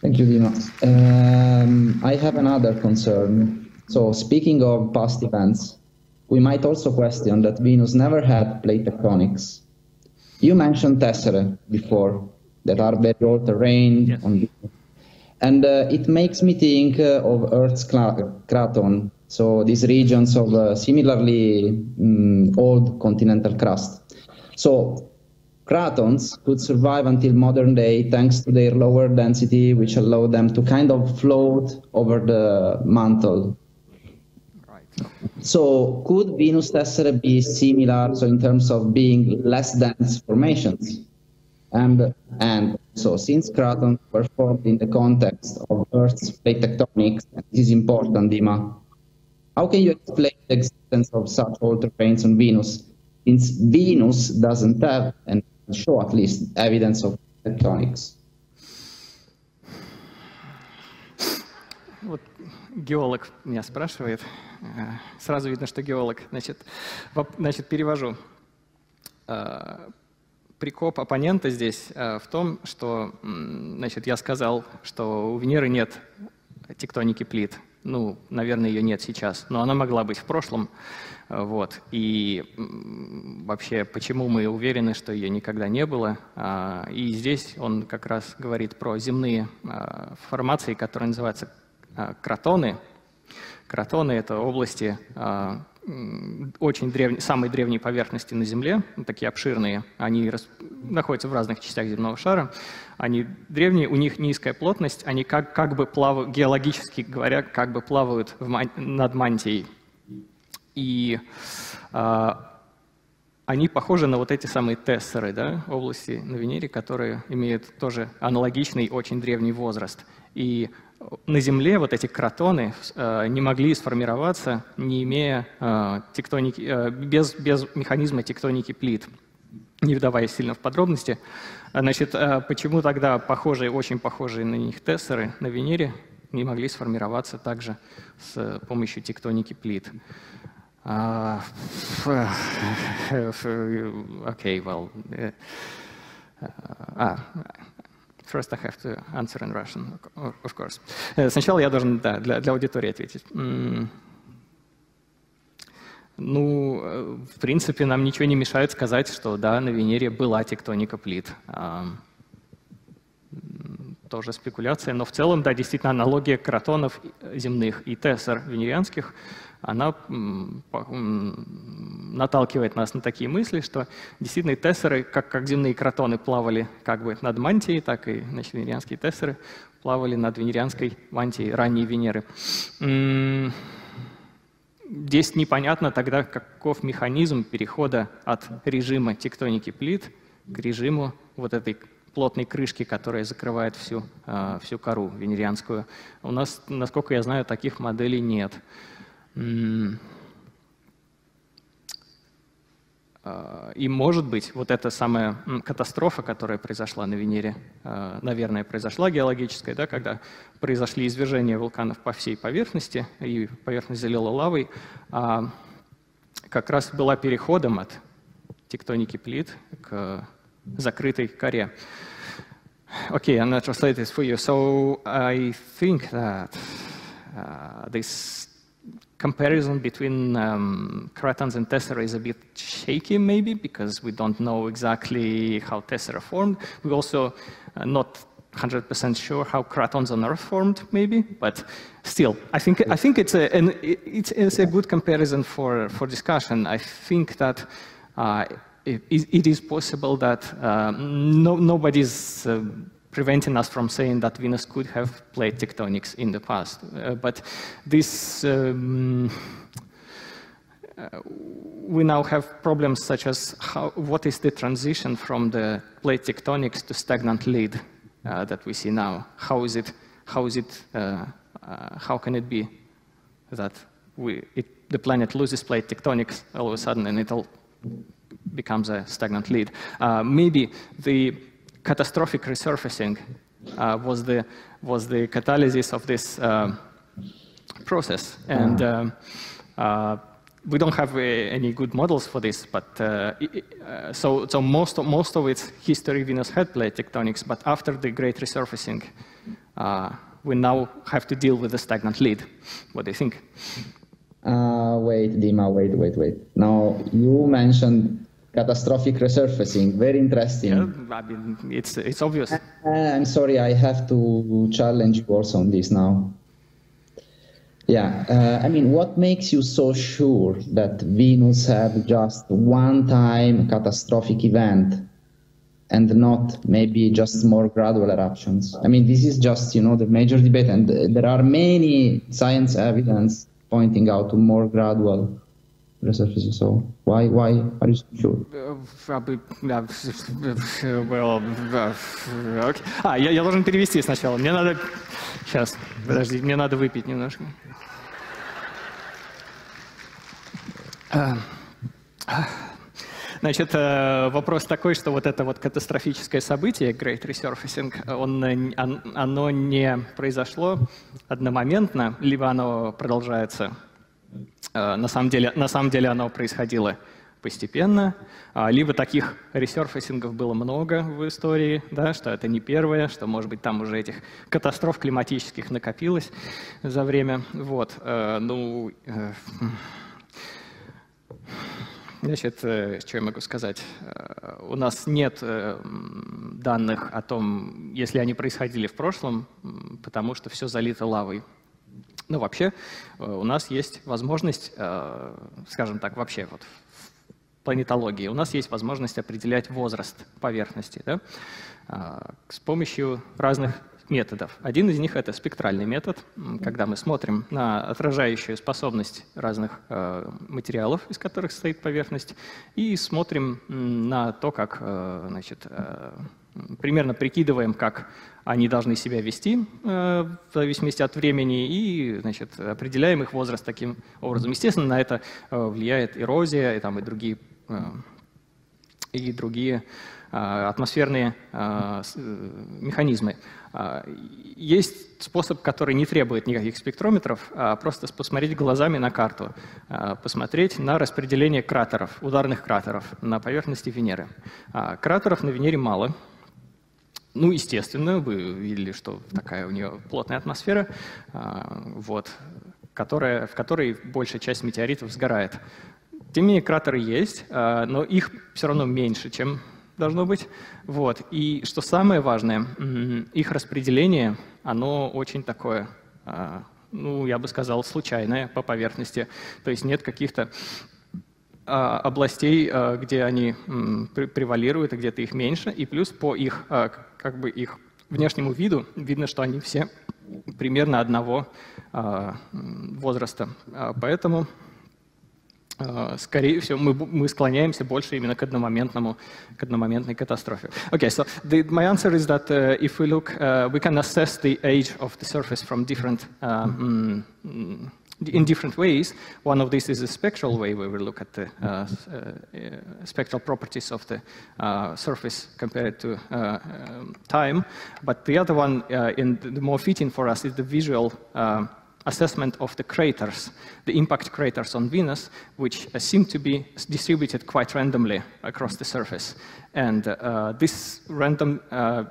Thank you, Dino. Um, I have another concern so speaking of past events, we might also question that Venus never had plate tectonics. You mentioned tesserae before that are very old terrain yes. on and uh, it makes me think uh, of Earth's craton, so these regions of uh, similarly um, old continental crust. So cratons could survive until modern day thanks to their lower density, which allowed them to kind of float over the mantle so could Venus tesser be similar, so in terms of being less dense formations? And, and so since cratons were formed in the context of Earth's plate tectonics, this is important, Dima, how can you explain the existence of such old terrains on Venus? Since Venus doesn't have, and show at least, evidence of tectonics. Геолог меня спрашивает. Э, сразу видно, что геолог. Значит, значит перевожу. Э, прикоп оппонента здесь в том, что значит, я сказал, что у Венеры нет тектоники плит. Ну, наверное, ее нет сейчас, но она могла быть в прошлом. Вот. И вообще, почему мы уверены, что ее никогда не было? А, и здесь он как раз говорит про земные формации, которые называются кротоны. Кротоны — это области очень древней, самой древней поверхности на Земле, такие обширные, они рас, находятся в разных частях земного шара, они древние, у них низкая плотность, они как, как бы плавают, геологически говоря, как бы плавают в, над мантией. И а, они похожи на вот эти самые тессеры, да, области на Венере, которые имеют тоже аналогичный, очень древний возраст. И на Земле вот эти кротоны э, не могли сформироваться, не имея э, тектоники, э, без, без механизма тектоники плит. Не вдаваясь сильно в подробности, значит, почему тогда похожие, очень похожие на них тессеры на Венере не могли сформироваться также с помощью тектоники плит? Uh, okay, well, uh, uh, first I have to answer in Russian, of course. Сначала я должен да, для, для аудитории ответить. Ну, в принципе, нам ничего не мешает сказать, что да, на Венере была тектоника плит. Тоже спекуляция, но в целом, да, действительно, аналогия кротонов земных и тессер венерианских – она наталкивает нас на такие мысли, что действительно тессеры, как, как земные кротоны плавали как бы над мантией, так и значит, венерианские тессеры плавали над венерианской мантией ранней Венеры. Здесь непонятно тогда, каков механизм перехода от режима тектоники плит к режиму вот этой плотной крышки, которая закрывает всю, а, всю кору венерианскую. У нас, насколько я знаю, таких моделей нет. А, и, может быть, вот эта самая катастрофа, которая произошла на Венере, а, наверное, произошла геологическая, да, когда произошли извержения вулканов по всей поверхности, и поверхность залила лавой, а как раз была переходом от тектоники плит к закрытой коре. Okay, I'm not translate this for you. So I think that uh, this comparison between um, cratons and tessera is a bit shaky, maybe, because we don't know exactly how tessera formed. We're also uh, not 100% sure how cratons on Earth formed, maybe, but still, I think, I think it's, a, an, it's, it's a good comparison for, for discussion. I think that uh, it, it is possible that uh, no, nobody's uh, preventing us from saying that Venus could have played tectonics in the past. Uh, but this, um, uh, we now have problems such as how, what is the transition from the plate tectonics to stagnant lead uh, that we see now? How is it, how is it, uh, uh, how can it be that we, it, the planet loses plate tectonics all of a sudden and it all becomes a stagnant lead? Uh, maybe the catastrophic resurfacing uh, was, the, was the catalysis of this uh, process. And um, uh, we don't have uh, any good models for this, but uh, uh, so, so most, of, most of its history Venus had plate tectonics, but after the great resurfacing, we now have to deal with the stagnant lead. What do you think? wait, Dima, wait, wait, wait. Now, you mentioned catastrophic resurfacing. Very interesting. Yeah, I mean, it's, it's obvious. Uh, I'm sorry, I have to challenge you also on this now. Yeah, uh, I mean, what makes you so sure that Venus had just one time catastrophic event and not maybe just more gradual eruptions? I mean, this is just, you know, the major debate, and there are many science evidence pointing out to more gradual resurfacing. So why why are you so sure? Well, okay. А, я, я должен перевести сначала. Мне надо... Сейчас, подожди, мне надо выпить немножко. Значит, э, вопрос такой, что вот это вот катастрофическое событие, Great Resurfacing, он, оно не произошло одномоментно, либо оно продолжается. Э, на самом деле, на самом деле оно происходило постепенно, а, либо таких resurfacing ов было много в истории, да, что это не первое, что, может быть, там уже этих катастроф климатических накопилось за время. Вот. Э, ну, Значит, э, что я могу сказать? У нас нет данных о том, если они происходили в прошлом, потому что все залито лавой. Но вообще у нас есть возможность, скажем так, вообще вот в планетологии, у нас есть возможность определять возраст поверхности да? с помощью разных методов. Один из них — это спектральный метод, когда мы смотрим на отражающую способность разных э, материалов, из которых состоит поверхность, и смотрим на то, как, э, значит, э, примерно прикидываем, как они должны себя вести в зависимости от времени, и значит, определяем их возраст таким образом. Естественно, на это влияет эрозия и, там, и другие, и другие атмосферные механизмы. А, есть способ, который не требует никаких спектрометров, а просто посмотреть глазами на карту, а, посмотреть на распределение кратеров, ударных кратеров на поверхности Венеры. А, кратеров на Венере мало. Ну, естественно, вы видели, что такая у нее плотная атмосфера, вот, которая, в которой большая часть метеоритов сгорает. Тем не менее, кратеры есть, но их все равно меньше, чем должно быть. Вот. И что самое важное, их распределение, оно очень такое, а, ну, я бы сказал, случайное по поверхности. То есть нет каких-то а, областей, а, где они превалируют, и где-то их меньше. И плюс по их, как бы их внешнему виду видно, что они все примерно одного возраста. Поэтому скорее всего, мы, мы склоняемся больше именно к одномоментному, к одномоментной катастрофе. Okay, so the, my answer is that uh, if we look, uh, we can assess the age of the surface from different, um, in different ways. One of these is a spectral way, where we look at the uh, uh, spectral properties of the uh, surface compared to uh, um, time. But the other one, in the, more fitting for us, is the visual assessment of the craters, the impact craters on Venus, which uh, seem to be distributed quite randomly across the surface. And uh, this random uh,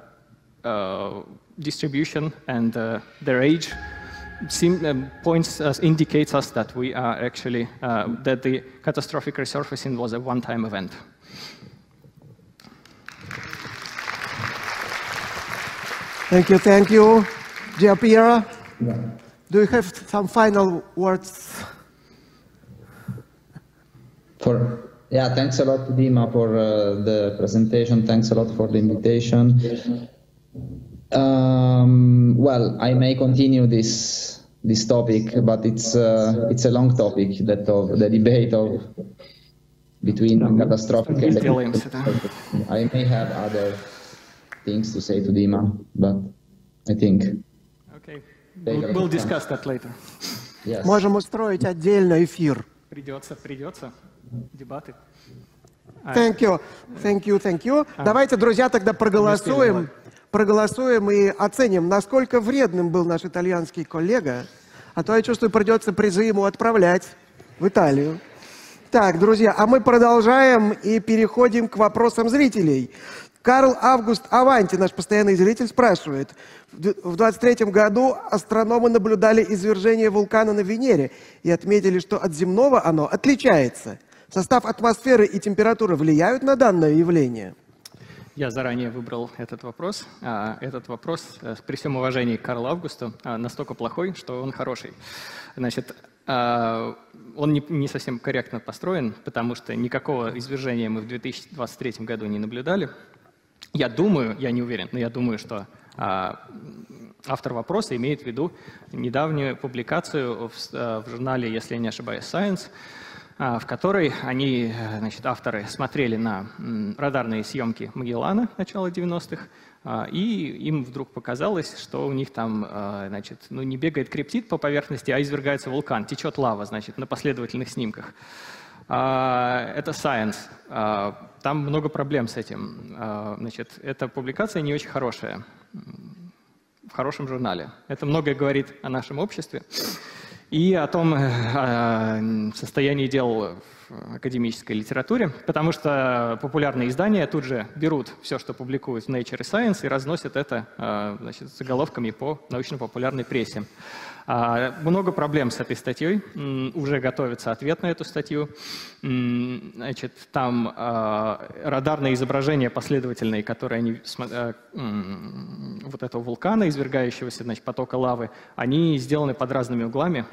uh distribution and uh, their age seem, um, points us, indicates us that we are actually, uh, that the catastrophic resurfacing was a one-time event. Thank you, thank you. Gia Yeah. Do you have some final words? For yeah, thanks a lot, Dima, for uh, the presentation. Thanks a lot for the invitation. Um, well, I may continue this this topic, but it's uh, it's a long topic that of the debate of between catastrophic and I may have other things to say to Dima, but I think We'll, we'll discuss that later. Yes. Можем устроить отдельный эфир. Придется, придется. Дебаты. Thank you, thank you, thank you. А. Давайте, друзья, тогда проголосуем, Проголосуем и оценим, насколько вредным был наш итальянский коллега. А то, я чувствую, придется призы ему отправлять в Италию. Так, друзья, а мы продолжаем и переходим к вопросам зрителей. Карл Август Аванти, наш постоянный зритель, спрашивает. В 23 году астрономы наблюдали извержение вулкана на Венере и отметили, что от земного оно отличается. Состав атмосферы и температура влияют на данное явление? Я заранее выбрал этот вопрос. А, этот вопрос, э, при всем уважении к Карлу Августу, а, настолько плохой, что он хороший. Значит, а, он не, совсем корректно построен, потому что никакого извержения мы в 2023 году не наблюдали. Я думаю, я не уверен, но я думаю, что автор вопроса имеет в виду недавнюю публикацию в, э, журнале, если я не ошибаюсь, Science, в которой они, значит, авторы смотрели на радарные съемки Магеллана начала 90-х, а, и им вдруг показалось, что у них там, значит, ну не бегает криптит по поверхности, а извергается вулкан, течет лава, значит, на последовательных снимках. А, это Science. А, там много проблем с этим. А, значит, эта публикация не очень хорошая в хорошем журнале. Это многое говорит о нашем обществе и о том э, состоянии дел академической литературе, потому что популярные издания тут же берут все, что публикуют в Nature и Science, и разносят это э, значит, заголовками по научно-популярной прессе. А, много проблем с этой статьей. Уже готовится ответ на эту статью. Значит, там а, радарные изображения последовательные, которые они, а, вот этого вулкана, извергающегося значит, потока лавы, они сделаны под разными углами.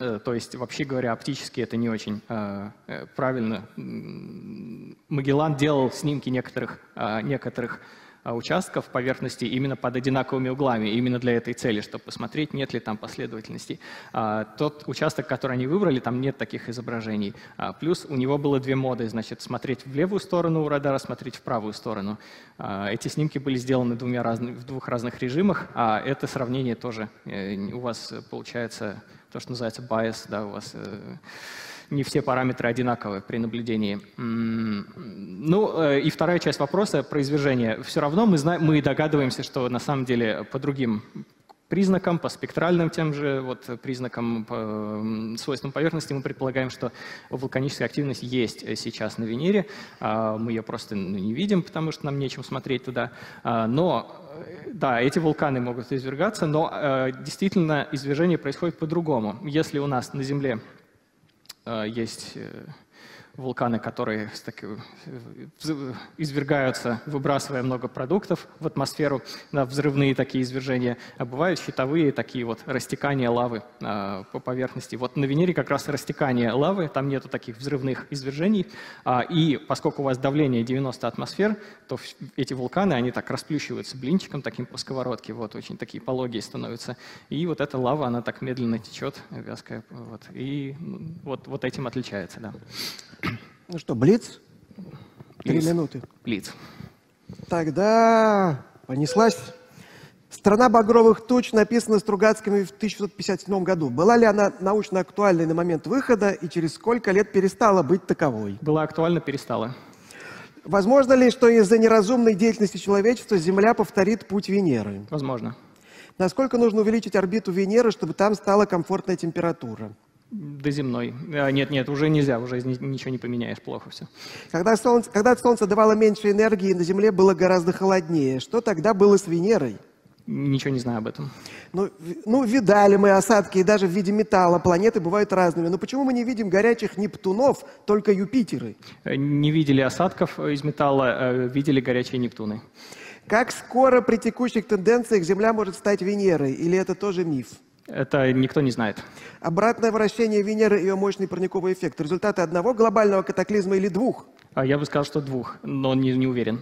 Э, то есть, вообще говоря, оптически это не очень э, правильно. Магеллан делал снимки некоторых, некоторых а, участков поверхности именно под одинаковыми углами, именно для этой цели, чтобы посмотреть, нет ли там последовательностей. А, тот участок, который они выбрали, там нет таких изображений. А, плюс у него было две моды, значит, смотреть в левую сторону у радара, смотреть в правую сторону. Эти снимки были сделаны двумя разными, в двух разных режимах, а это сравнение тоже э, у вас получается то, что называется bias, да, у вас э, не все параметры одинаковы при наблюдении. Ну, э, и вторая часть вопроса про извержение. Все равно мы, знаем, мы догадываемся, что на самом деле по другим признакам, по спектральным тем же вот, признакам, по свойствам поверхности мы предполагаем, что вулканическая активность есть сейчас на Венере. А, мы ее просто ну, не видим, потому что нам нечем смотреть туда. А, но э, да, эти вулканы могут извергаться, но э, действительно извержение происходит по-другому. Если у нас на Земле Э, есть э, вулканы, которые извергаются, выбрасывая много продуктов в атмосферу, на взрывные такие извержения, а бывают щитовые такие вот растекания лавы а, по поверхности. Вот на Венере как раз растекание лавы, там нету таких взрывных извержений, а, и поскольку у вас давление 90 атмосфер, то эти вулканы, они так расплющиваются блинчиком таким по сковородке, вот очень такие пологие становятся, и вот эта лава, она так медленно течет, вязкая, вот, и вот, вот этим отличается, да. Ну что, Блиц? Три минуты. Блиц. Тогда понеслась. «Страна багровых туч» написана Стругацкими в 1957 году. Была ли она научно актуальной на момент выхода и через сколько лет перестала быть таковой? Была актуальна, перестала. Возможно ли, что из-за неразумной деятельности человечества Земля повторит путь Венеры? Возможно. Насколько нужно увеличить орбиту Венеры, чтобы там стала комфортная температура? До земной. А, нет, нет, уже нельзя, уже ничего не поменяешь, плохо все. Когда солнце, когда солнце давало меньше энергии, на Земле было гораздо холоднее. Что тогда было с Венерой? Ничего не знаю об этом. Ну, ну, видали мы осадки, и даже в виде металла. Планеты бывают разными. Но почему мы не видим горячих Нептунов, только Юпитеры? Э, не видели осадков из металла, э, видели горячие Нептуны. Как скоро при текущих тенденциях Земля может стать Венерой? Или это тоже миф? Это никто не знает. Обратное вращение Венеры и ее мощный парниковый эффект. Результаты одного глобального катаклизма или двух? А я бы сказал, что двух, но не, не уверен.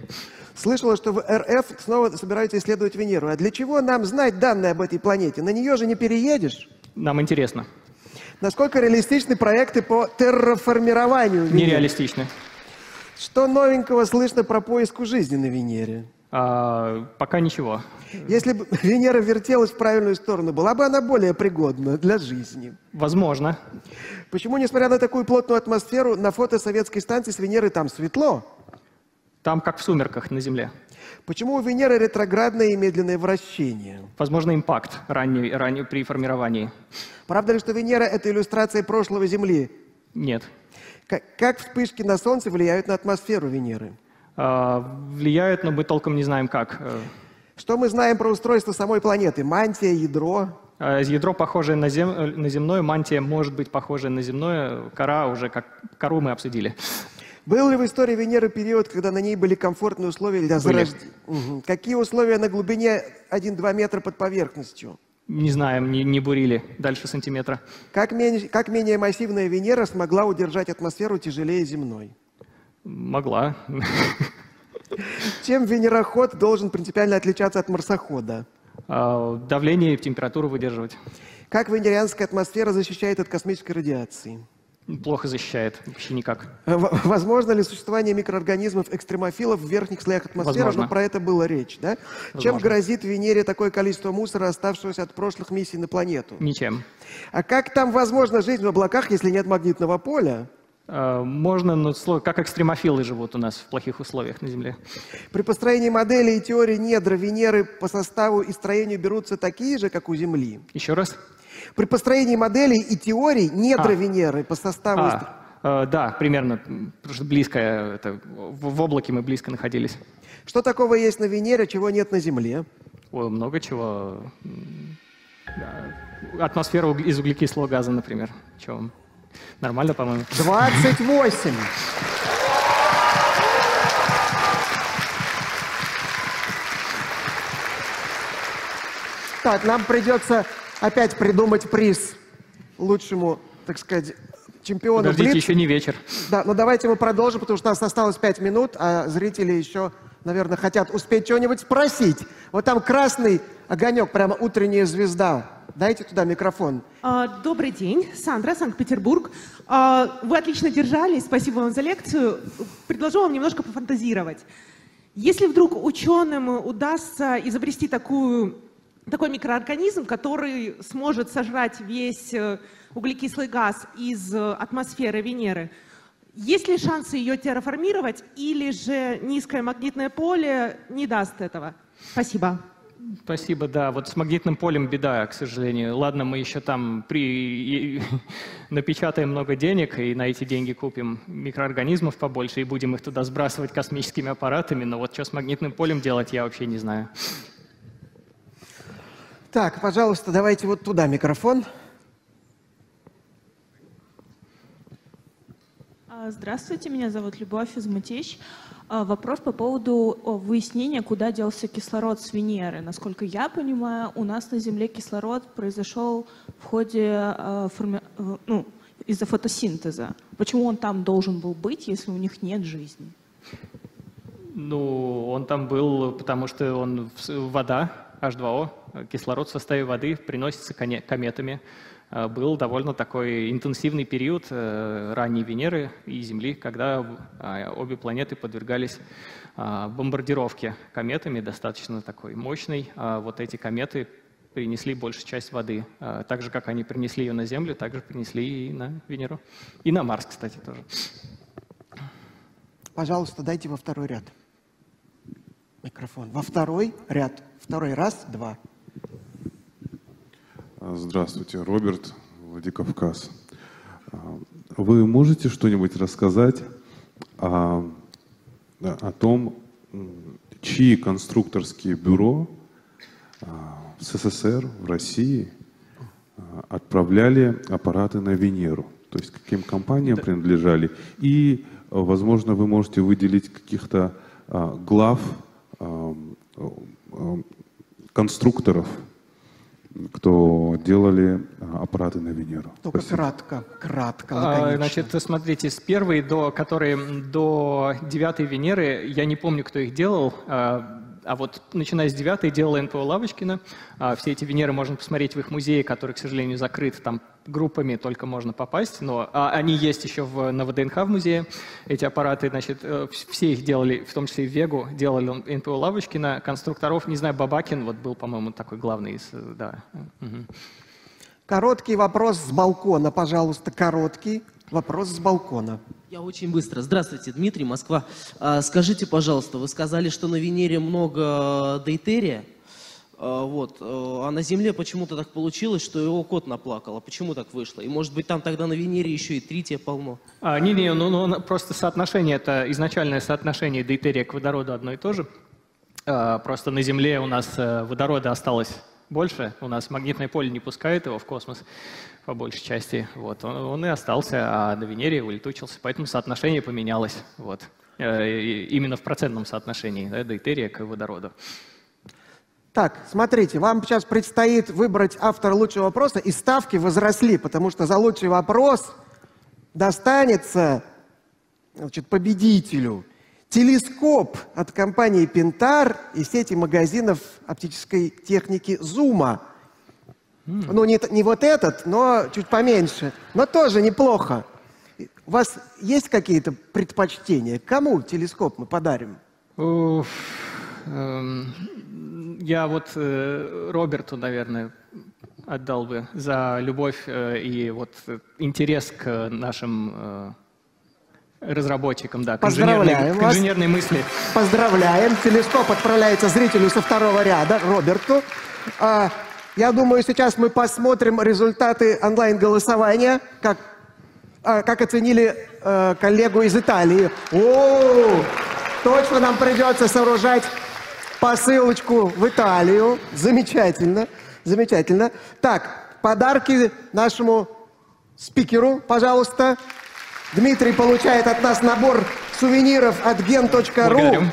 Слышала, что в РФ снова собираются исследовать Венеру. А для чего нам знать данные об этой планете? На нее же не переедешь. Нам интересно. Насколько реалистичны проекты по терраформированию Венеры? Нереалистичны. Что новенького слышно про поиск жизни на Венере? А, пока ничего. Если бы Венера вертелась в правильную сторону, была бы она более пригодна для жизни? Возможно. Почему, несмотря на такую плотную атмосферу, на фото советской станции с Венеры там светло? Там как в сумерках на Земле. Почему у Венеры ретроградное и медленное вращение? Возможно, импакт ранний, ранний при формировании. Правда ли, что Венера — это иллюстрация прошлого Земли? Нет. Как, как вспышки на Солнце влияют на атмосферу Венеры? А, влияют, но мы толком не знаем как. Что мы знаем про устройство самой планеты? Мантия, ядро? А, ядро похожее на, зем... на земное, мантия может быть похожая на земное, кора уже как кору мы обсудили. Был ли в истории Венеры период, когда на ней были комфортные условия для зарождения? Угу. Какие условия на глубине 1-2 метра под поверхностью? Не знаем, не, не бурили дальше сантиметра. Как, менее, как менее массивная Венера смогла удержать атмосферу тяжелее земной? Могла. Чем венероход должен принципиально отличаться от марсохода? А, давление и температуру выдерживать. Как венерианская атмосфера защищает от космической радиации? Плохо защищает, вообще никак. Возможно ли существование микроорганизмов-экстремофилов в верхних слоях атмосферы? Возможно. Но про это было речь, да? Возможно. Чем грозит Венере такое количество мусора, оставшегося от прошлых миссий на планету? Ничем. А как там возможна жизнь в облаках, если нет магнитного поля? Э, можно, но как экстремофилы живут у нас в плохих условиях на Земле. При построении модели и теории недра Венеры по составу и строению берутся такие же, как у Земли. Еще раз. При построении моделей и теорий недра а. Венеры по составу... А, э, да, примерно, потому что близко, это, в, в облаке мы близко находились. Что такого есть на Венере, чего нет на Земле? Ой, много чего. Атмосфера из углекислого газа, например. Чего? Нормально, по-моему. 28. Так, нам придется опять придумать приз лучшему, так сказать, чемпиону Подождите, Блиц. еще не вечер. Да, но давайте мы продолжим, потому что у нас осталось 5 минут, а зрители еще, наверное, хотят успеть что-нибудь спросить. Вот там красный огонек, прямо утренняя звезда. Дайте туда микрофон. А, добрый день, Сандра, Санкт-Петербург. А, вы отлично держались, спасибо вам за лекцию. Предложу вам немножко пофантазировать. Если вдруг ученым удастся изобрести такую, такой микроорганизм, который сможет сожрать весь э, углекислый газ из атмосферы Венеры, есть ли шансы ее терраформировать или же низкое магнитное поле не даст этого? Спасибо. Спасибо, да. Вот с магнитным полем беда, к сожалению. Ладно, мы еще там при... напечатаем много денег, и на эти деньги купим микроорганизмов побольше, и будем их туда сбрасывать космическими аппаратами, но вот что с магнитным полем делать, я вообще не знаю. Так, пожалуйста, давайте вот туда микрофон. Здравствуйте, меня зовут Любовь из Мытищ. А, вопрос по поводу выяснения, куда делся кислород с Венеры. Насколько я понимаю, у нас на Земле кислород произошел в ходе а, форми... Э, ну, из-за фотосинтеза. Почему он там должен был быть, если у них нет жизни? Ну, он там был, потому что он вода, H2O, кислород в составе воды приносится кометами. Э, был довольно такой интенсивный период э, ранней Венеры и Земли, когда а, обе планеты подвергались бомбардировке кометами, достаточно такой мощной. А вот эти кометы принесли большую часть воды. Так же, как они принесли ее на Землю, так же принесли и на Венеру. И на Марс, кстати, тоже. Пожалуйста, дайте во второй ряд микрофон. Во второй ряд. Второй раз, два. Здравствуйте, Роберт, Владикавказ. А, вы можете что-нибудь рассказать о, о том, чьи конструкторские бюро а, в СССР, в России а, отправляли аппараты на Венеру? То есть каким компаниям да. принадлежали? И, возможно, вы можете выделить каких-то глав конструкторов кто делали а, аппараты на Венеру. Только Спасибо. кратко, кратко, а, лаконично. Значит, смотрите, с первой до, которые до девятой Венеры, я не помню, кто их делал, а, вот начиная с девятой делала НПО Лавочкина. А, все эти Венеры можно посмотреть в их музее, который, к сожалению, закрыт. Там группами только можно попасть, но а, они есть еще в, на ВДНХ в музее. Эти аппараты, значит, э, все их делали, в том числе и Вегу, делали НПО Лавочкина. Конструкторов, не знаю, Бабакин вот был, по-моему, такой главный из, э, да. Угу. Короткий вопрос с балкона, пожалуйста, короткий вопрос с балкона. Я очень быстро. Здравствуйте, Дмитрий, Москва. А, скажите, пожалуйста, вы сказали, что на Венере много дейтерия, а, вот, э, а на Земле почему-то так получилось, что его кот наплакал. А почему так вышло? И может быть там тогда на Венере еще и трития полно? А, не, не, ну, ну просто соотношение, это изначальное соотношение дейтерия к водороду одно и то же. А, просто на Земле у нас э, водорода осталось больше, у нас магнитное поле не пускает его в космос по большей части. Вот. Он, он и остался, а на Венере улетучился, поэтому соотношение поменялось. Вот. Э, именно в процентном соотношении да, дейтерия к водороду. Так, смотрите, вам сейчас предстоит выбрать автора лучшего вопроса, и ставки возросли, потому что за лучший вопрос достанется значит, победителю телескоп от компании Пентар и сети магазинов оптической техники Зума. Ну, не, не вот этот, но чуть поменьше. Но тоже неплохо. У вас есть какие-то предпочтения? Кому телескоп мы подарим? Эм, я вот э, Роберту, наверное, отдал бы за любовь э, и вот интерес к нашим э, Разработчикам, да, к инженерной, к вас. инженерной мысли. Поздравляем. Телескоп отправляется зрителю со второго ряда, Роберту. А, я думаю, сейчас мы посмотрим результаты онлайн-голосования, как, а, как оценили э, коллегу из Италии. О, точно нам придется сооружать посылочку в Италию. Замечательно, замечательно. Так, подарки нашему спикеру, пожалуйста. Дмитрий получает от нас набор сувениров от gen.ru.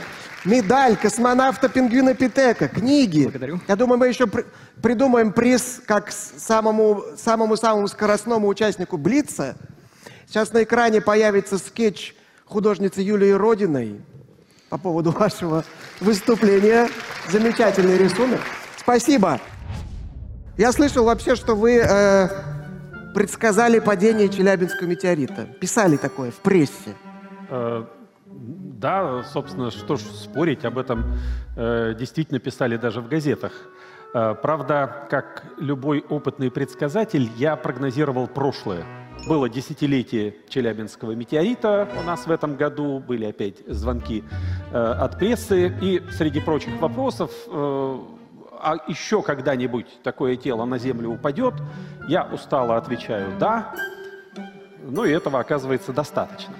Медаль космонавта пингвина Питека, книги. Благодарю. Я думаю, мы еще при- придумаем приз как с- самому самому самому скоростному участнику Блица. Сейчас на экране появится скетч художницы Юлии Родиной по поводу вашего выступления. Замечательный рисунок. Спасибо. Я слышал вообще, что вы э, предсказали падение Челябинского метеорита. Писали такое в прессе. Э, Да, собственно, что ж спорить, об этом э, действительно писали даже в газетах. Э, правда, как любой опытный предсказатель, я прогнозировал прошлое. Было десятилетие Челябинского метеорита у нас в этом году, были опять звонки э, от прессы, и среди прочих вопросов, э, а еще когда-нибудь такое тело на Землю упадет, я устало отвечаю «да», ну и этого оказывается достаточно.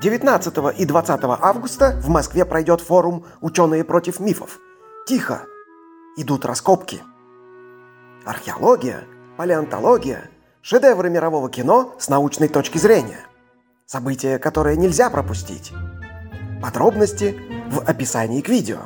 19 и 20 августа в Москве пройдет форум «Ученые против мифов». Тихо. Идут раскопки. Археология, палеонтология, шедевры мирового кино с научной точки зрения. События, которые нельзя пропустить. Подробности в описании к видео.